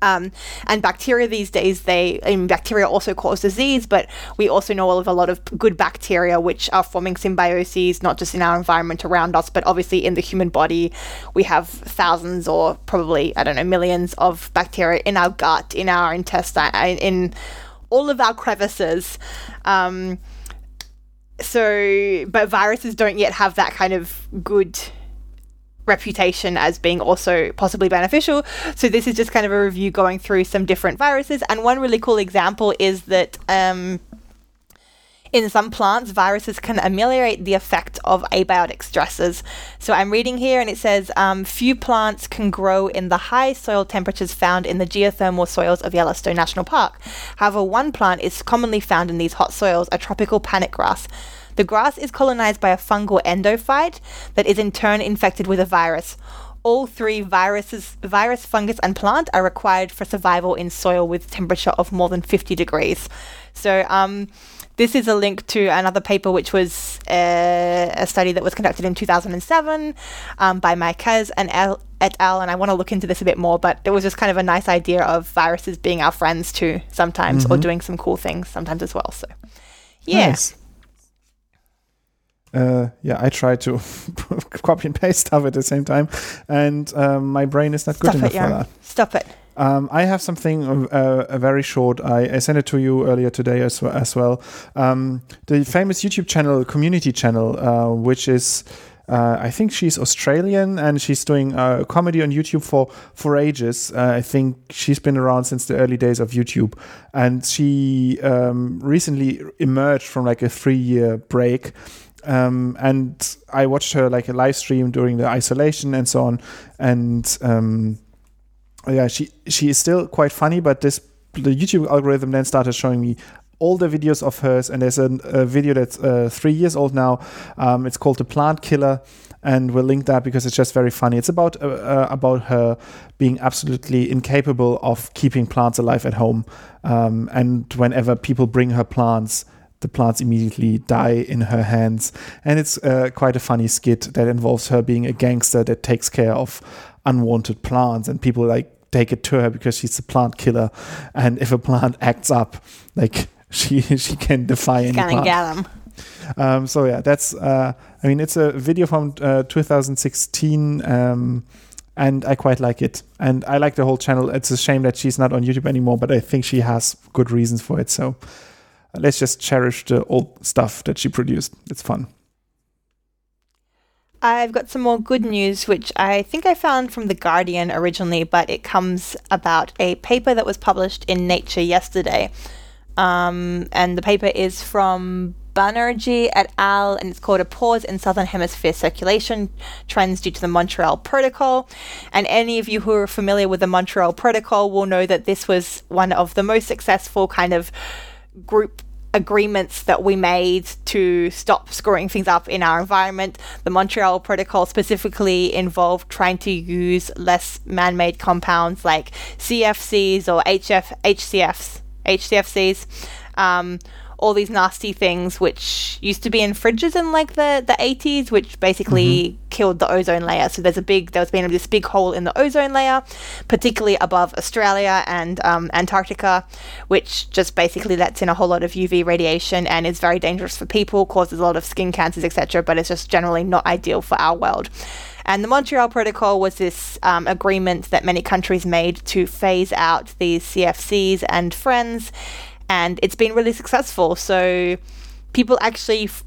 Um, and bacteria these days, they, I mean, bacteria also cause disease, but we also know all of a lot of good bacteria which are forming symbioses, not just in our environment around us, but obviously in the human body. We have thousands or probably, I don't know, millions of bacteria in our gut, in our intestine, in, in all of our crevices. Um, so, but viruses don't yet have that kind of good reputation as being also possibly beneficial. So this is just kind of a review going through some different viruses. And one really cool example is that um, In some plants, viruses can ameliorate the effect of abiotic stresses. So I'm reading here and it says um, few plants can grow in the high soil temperatures found in the geothermal soils of Yellowstone National Park. However, one plant is commonly found in these hot soils, a tropical panic grass. The grass is colonized by a fungal endophyte that is in turn infected with a virus. All three viruses, virus, fungus, and plant are required for survival in soil with temperature of more than 50 degrees. So, um, this is a link to another paper, which was uh, a study that was conducted in 2007 um, by Marquez and El- et al. And I want to look into this a bit more, but it was just kind of a nice idea of viruses being our friends too, sometimes, or doing some cool things sometimes as well. So, yeah. Nice. Uh, yeah, I try to copy and paste stuff at the same time, and um, my brain is not good Stop enough it, for Jan. that. Stop it. Um, I have something uh, uh, very short. I, I sent it to you earlier today as, well- as well. Um, the famous YouTube channel, community channel, uh, which is. Uh, I think she's Australian and she's doing uh, comedy on YouTube for for ages. Uh, I think she's been around since the early days of YouTube, and she um, recently emerged from like a three year break. Um, and I watched her like a live stream during the isolation and so on, and um, yeah, she she is still quite funny, but this the YouTube algorithm then started showing me all the videos of hers, and there's a, a video that's uh, three years old now. Um, it's called the Plant Killer, and we'll link that because it's just very funny. It's about uh, uh, about her being absolutely incapable of keeping plants alive at home, um, and whenever people bring her plants. The plants immediately die in her hands, and it's uh, quite a funny skit that involves her being a gangster that takes care of unwanted plants. And people like take it to her because she's a plant killer. And if a plant acts up like she she can defy any Gonna plant. Um, so yeah that's uh, i mean it's a video from uh, 2016 um, and i quite like it. And i like the whole channel. It's a shame that she's not on youtube anymore but i think she has good reasons for it. So let's just cherish the old stuff that she produced it's fun I've got some more good news, which I think I found from The Guardian originally, but it comes about a paper that was published in Nature yesterday. Um, and the paper is from Banerjee et al., and it's called A Pause in Southern Hemisphere Circulation Trends Due to the Montreal Protocol. And any of you who are familiar with the Montreal Protocol will know that this was one of the most successful kind of group agreements that we made to stop screwing things up in our environment. The Montreal Protocol specifically involved trying to use less man made compounds like CFCs or HF, HCFs, HCFCs. Um, all these nasty things which used to be in fridges in like the, the 80s which basically killed the ozone layer. So there's a big there's been this big hole in the ozone layer particularly above australia and um, antarctica which just basically lets in a whole lot of uv radiation and is very dangerous for people causes a lot of skin cancers etc but it's just generally not ideal for our world. And the Montreal Protocol was this um, agreement that many countries made to phase out these CFCs and friends, and it's been really successful. So people actually f-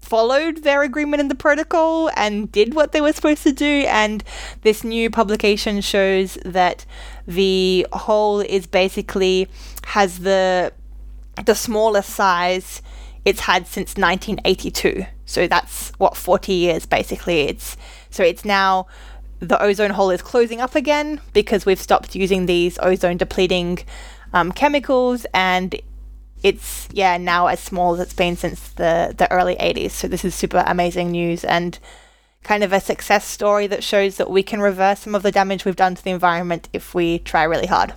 followed their agreement in the protocol and did what they were supposed to do. And this new publication shows that the hole is basically has the the smallest size it's had since 1982. So that's what 40 years basically. It's so it's now the ozone hole is closing up again because we've stopped using these ozone depleting um, chemicals and it's yeah now as small as it's been since the the early 80s. So this is super amazing news and kind of a success story that shows that we can reverse some of the damage we've done to the environment if we try really hard.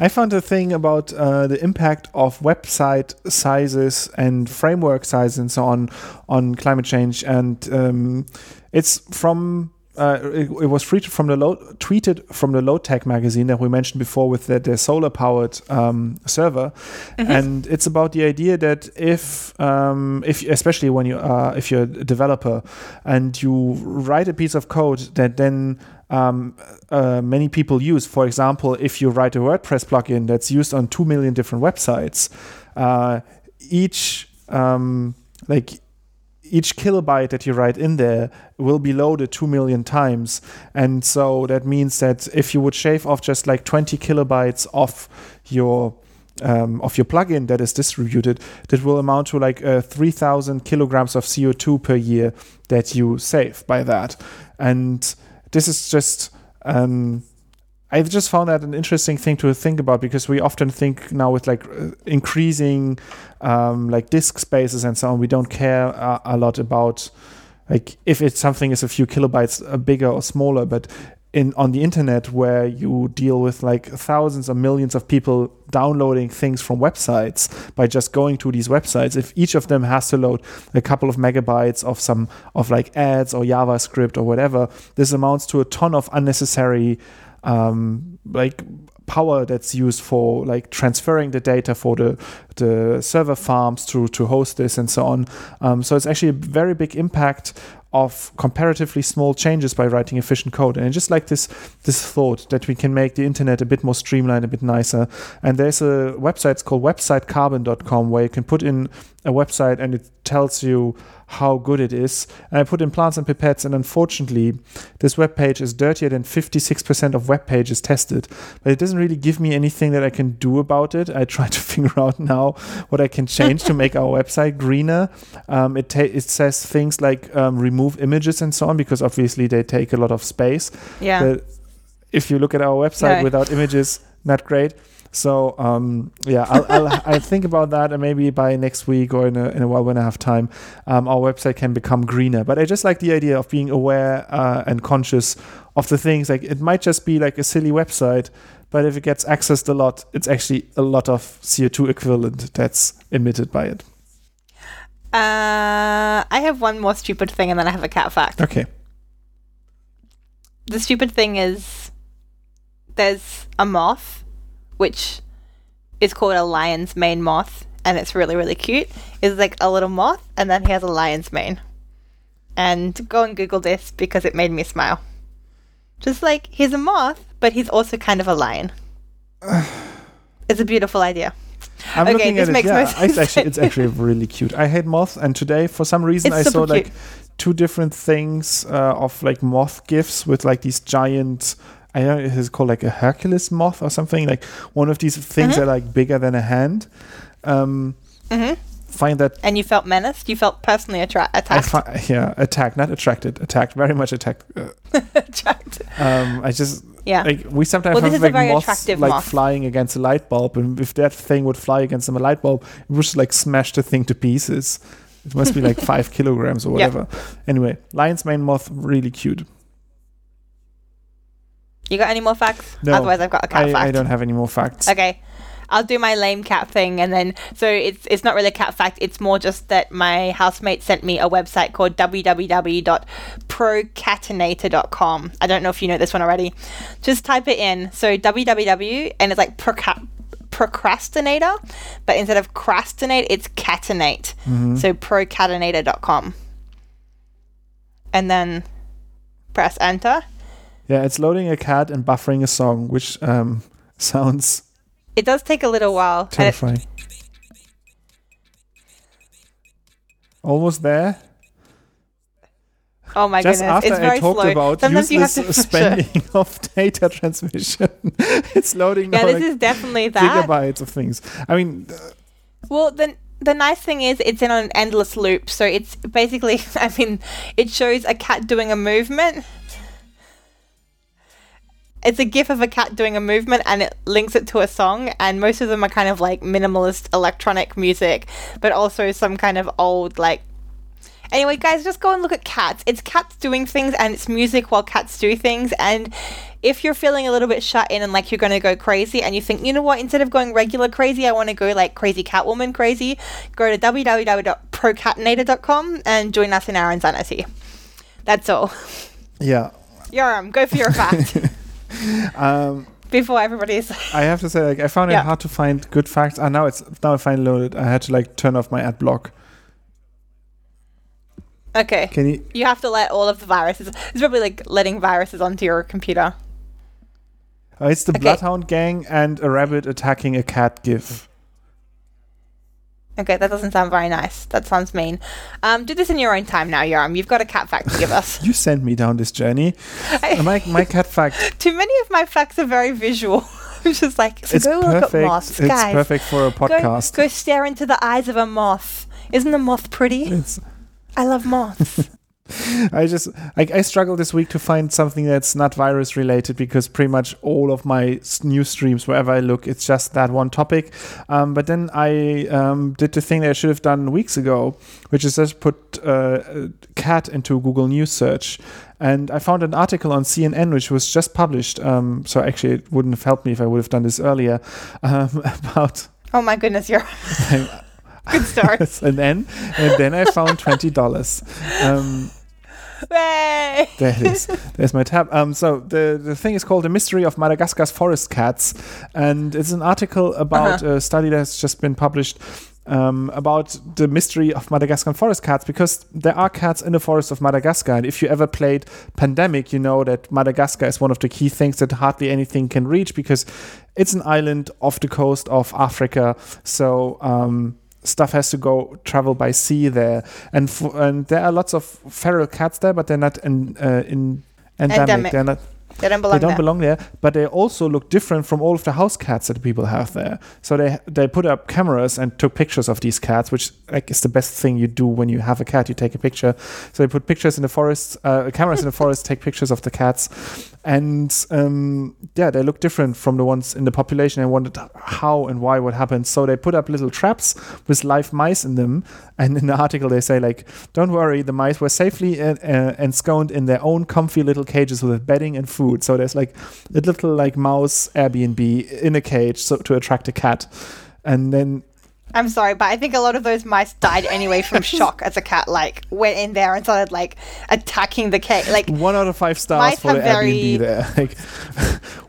I found a thing about uh, the impact of website sizes and framework sizes and so on on climate change, and um, it's from. Uh, it, it was tweeted from the low, tweeted from the low tech magazine that we mentioned before with their, the solar powered um, server, and it's about the idea that if um, if especially when you are if you're a developer and you write a piece of code that then um, uh, many people use. For example, if you write a WordPress plugin that's used on two million different websites, uh, each um, like each kilobyte that you write in there will be loaded 2 million times. And so that means that if you would shave off just like 20 kilobytes off your um, of your plugin that is distributed, that will amount to like uh, 3,000 kilograms of CO2 per year that you save by that. And this is just. Um, I've just found that an interesting thing to think about because we often think now with like uh, increasing um, like disk spaces and so on, we don't care uh, a lot about like if it's something is a few kilobytes uh, bigger or smaller, but in on the internet where you deal with like thousands or millions of people downloading things from websites by just going to these websites if each of them has to load a couple of megabytes of some of like ads or javascript or whatever this amounts to a ton of unnecessary um, like power that's used for like transferring the data for the the server farms to to host this and so on. Um, so it's actually a very big impact of comparatively small changes by writing efficient code. And I just like this this thought that we can make the internet a bit more streamlined, a bit nicer. And there's a website it's called websitecarbon.com where you can put in a website and it tells you how good it is. And I put in plants and pipettes, and unfortunately, this web page is dirtier than 56% of web pages tested. But it doesn't really give me anything that I can do about it. I try to figure out now what I can change to make our website greener. Um, it, ta- it says things like um, remove images and so on, because obviously they take a lot of space. Yeah. But if you look at our website No. without images, not great. So um, yeah, I'll, I'll, I'll think about that, and maybe by next week or in a, in a while when I have time, um, our website can become greener. But I just like the idea of being aware uh, and conscious of the things. Like it might just be like a silly website, but if it gets accessed a lot, it's actually a lot of CO2 equivalent that's emitted by it. Uh, I have one more stupid thing, and then I have a cat fact. Okay. The stupid thing is there's a moth, which is called a lion's mane moth, and it's really, really cute. It's like a little moth, and then he has a lion's mane. And go and Google this because it made me smile. Just like he's a moth, but he's also kind of a lion. it's a beautiful idea. I'm Okay, looking this at it. Yeah, it's actually it's actually really cute. I hate moths, and today for some reason It's I saw super like two different things uh, of like moth gifs with like these giant. I don't know if it's called like a Hercules moth or something. Like one of these things Mm-hmm. that are like bigger than a hand. Um, hmm Find that And you felt menaced. You felt personally attra- I attacked. fi- yeah attacked, not attracted, attacked, very much attacked. Uh, attacked. um, I just Yeah. like we sometimes Well, have like moths like moth. flying against a light bulb, and if that thing would fly against a light bulb, it would just like smash the thing to pieces. It must be like five kilograms or whatever. Anyway, lion's mane moth, really cute. You got any more facts? No, Otherwise, I've got a cat I, fact. I don't have any more facts. Okay. I'll do my lame cat thing and then so it's it's not really a cat fact, it's more just that my housemate sent me a website called www.procatinator.com. I don't know if you know this one already. Just type it in. So www and it's like procrastinator, but instead of crastinate, it's catinate. Mm-hmm. So procatinator.com. And then press enter. Yeah, it's loading a cat and buffering a song, which um, sounds It does take a little while. it- terrifying. Almost there. oh my Just goodness, after it's very I talked slow. about Sometimes you have useless to spending of data transmission, it's loading Yeah, this is definitely that. gigabytes of things. I mean, uh, Well, the the nice thing is it's in an endless loop. So it's basically, I mean, it shows a cat doing a movement. It's a gif of a cat doing a movement and it links it to a song. And most of them are kind of like minimalist electronic music, but also some kind of old, like. Anyway, guys, just go and look at cats. It's cats doing things and it's music while cats do things. And if you're feeling a little bit shut in and like you're going to go crazy and you think, you know what, instead of going regular crazy, I want to go like crazy Catwoman crazy, go to www.procatinator.com and join us in our insanity. That's all. yeah. Yoram, go for your fact Um, before everybody's. I have to say, like, I found Yeah. it hard to find good facts. And now it's now I finally loaded. I had to like turn off my ad block. Okay. Can you? You have to let all of the viruses. It's probably like letting viruses onto your computer. Oh, it's the Okay. Bloodhound Gang and a rabbit attacking a cat gif. Okay, that doesn't sound very nice. That sounds mean. Um, do this in your own time now, Yoram. You've got a cat fact to give us. You sent me down this journey. Uh, my my cat fact. Too many of my facts are very visual. I'm just like, so it's go look perfect. at moths, it's guys. perfect for a Go, podcast. go stare into the eyes of a moth. Isn't a moth pretty? It's I love moths. I just I, I struggle this week to find something that's not virus related because pretty much all of my news streams wherever I look it's just that one topic. Um, but then I um, did the thing that I should have done weeks ago, which is just put uh, cat into Google News search. And I found an article on CNN which was just published. Um, so actually, it wouldn't have helped me if I would have done this earlier. Um, about oh my goodness, you're good start. and then and then I found twenty dollars. Um, Way. there it is. There's my tab. Um, so the the thing is called "The Mystery of Madagascar's Forest Cats," and it's an article about a study that's just been published. Um, about the mystery of Madagascar forest cats because there are cats in the forest of Madagascar. And if you ever played Pandemic, you know that Madagascar is one of the key things that hardly anything can reach because it's an island off the coast of Africa. So um, stuff has to go travel by sea there, and f- and there are lots of feral cats there, but they're not in uh, in endemic. Endemic. They're not. They don't belong they don't there. belong there, but they also look different from all of the house cats that people have there. So they they put up cameras and took pictures of these cats, which like is the best thing you do when you have a cat. You take a picture. So they put pictures in the forest, uh, cameras in the forest, take pictures of the cats, and um, yeah, they look different from the ones in the population. I wondered how and why what happened. So they put up little traps with live mice in them, and in the article they say like, "Don't worry, the mice were safely uh, uh, ensconced in their own comfy little cages with bedding and food." So there's like a little like mouse Airbnb in a cage so to attract a cat, and then I'm sorry, but I think a lot of those mice died anyway from shock as a cat like went in there and started like attacking the cage. Like one out of five stars for the very- Airbnb there.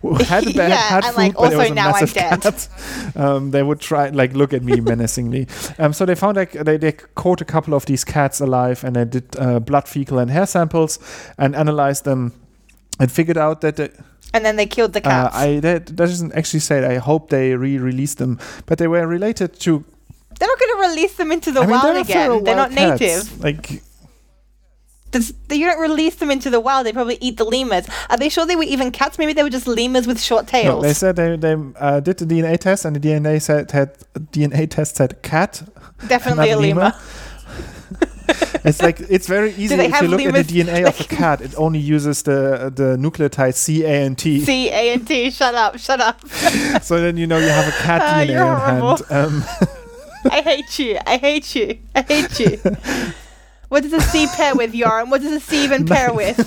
Like, had a bad, Yeah, had food, like, but it was a now I'm massive dead. cat. Um, they would try like look at me menacingly. Um, so they found like they, they caught a couple of these cats alive and they did uh, blood, fecal, and hair samples and analyzed them and figured out that they, and then they killed the uh, cats. I that, that doesn't actually say. it. I hope they re-released them, but they were related to. they're not going to release them into the I mean, wild they're again. They're not cats. native. Like This- you don't release them into the wild. They probably eat the lemurs. Are they sure they were even cats? Maybe they were just lemurs with short No, tails. they said they, they uh, did the DNA test, and the DNA said had DNA test said cat. Definitely a not lemur. It's like it's very easy if you look at the DNA of a cat. It only uses the the nucleotide C, A, and T. C A N T. Shut up. Shut up. So then you know you have a cat Ah, DNA on hand. Um, I hate you. I hate you. I hate you. What does a C pair with, Yoram? What does a C even pair with?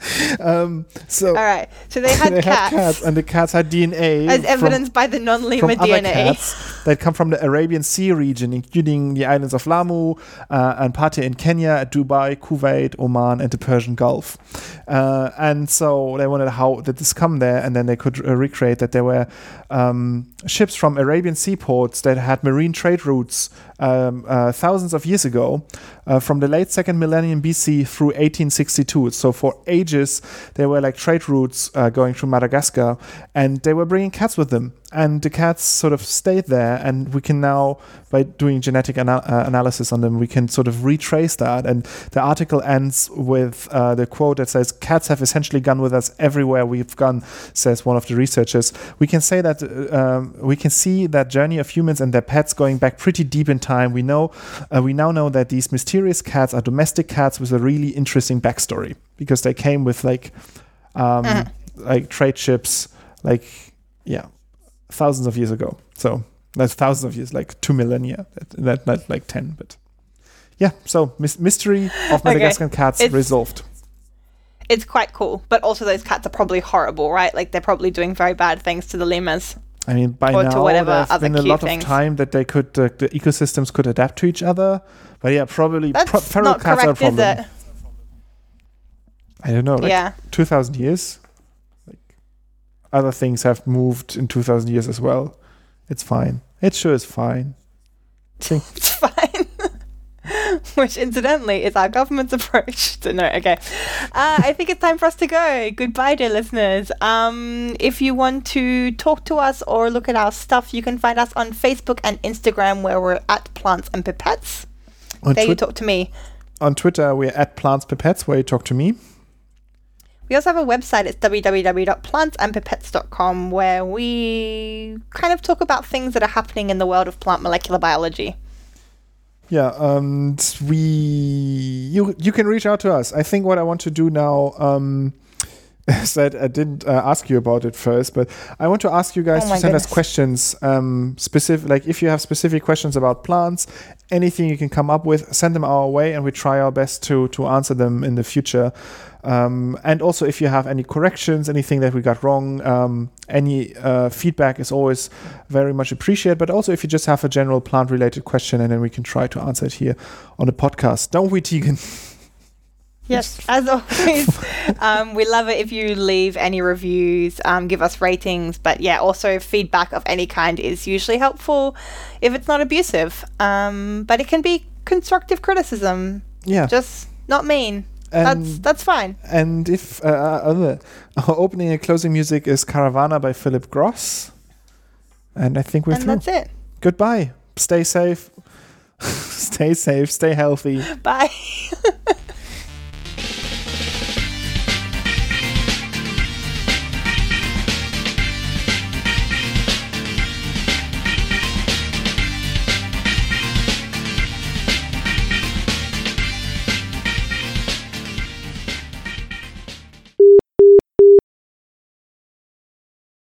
um, so All right. So they had they cats, had cats, and the cats had DNA as evidenced by the non-lemur DNA. cats that come from the Arabian Sea region, including the islands of Lamu uh, and Pate in Kenya, Dubai, Kuwait, Oman, and the Persian Gulf. Uh, and so they wondered how did this come there, and then they could uh, recreate that there were um, ships from Arabian seaports that had marine trade routes um, uh, thousands of years ago, uh, from the late second millennium BC through 1862. So for ages, there were like trade routes uh, going through Madagascar, and they were bringing cats with them. And the cats sort of stayed there, and we can now, by doing genetic ana- uh, analysis on them, we can sort of retrace that. And the article ends with uh, the quote that says, "Cats have essentially gone with us everywhere we've gone," says one of the researchers. We can say that uh, um, we can see that journey of humans and their pets going back pretty deep in time. We know, uh, we now know that these mysterious cats are domestic cats with a really interesting backstory because they came with like, um, like trade ships, like yeah, thousands of years ago. So that's thousands of years, like two millennia. That not like ten, but yeah. So mys- mystery of Madagascar cats It's- resolved. It's quite cool, but also those cats are probably horrible, right? Like they're probably doing very bad things to the lemurs. I mean, by or now there's been a lot things. of time that they could, uh, the ecosystems could adapt to each other. But yeah, probably That's pro- feral not cats are a problem. I don't know, like yeah. two thousand years. Other things have moved in two thousand years as well. It's fine. It sure is fine. It's fine. Which, incidentally, is our government's approach to no. Okay, uh, I think it's time for us to go. Goodbye, dear listeners. Um, if you want to talk to us or look at our stuff, you can find us on Facebook and Instagram, where we're at Plants and Pipettes. On, there you talk to me. on Twitter, we're at Plants Pipettes, where you talk to me. We also have a website. It's www.plantsandpipettes.com where we kind of talk about things that are happening in the world of plant molecular biology. Yeah, and we you you can reach out to us. I think what I want to do now um, is that I didn't uh, ask you about it first, but I want to ask you guys Oh to send us questions. Um, specific, like if you have specific questions about plants, anything you can come up with, send them our way, and we try our best to to answer them in the future. Um, and also, if you have any corrections, anything that we got wrong, um, any uh, feedback is always very much appreciated. But also, if you just have a general plant related question, and then we can try to answer it here on the podcast. Don't we, Tegan? Yes, as always, um, we love it if you leave any reviews, um, give us ratings, but yeah, also feedback of any kind is usually helpful if it's not abusive. Um, but it can be constructive criticism, Yeah. just not mean. And- that's that's fine. And if uh, uh, our opening and closing music is Caravana by Philip Gross. And I think we're and through. that's it. Goodbye. Stay safe. stay safe. Stay healthy. Bye.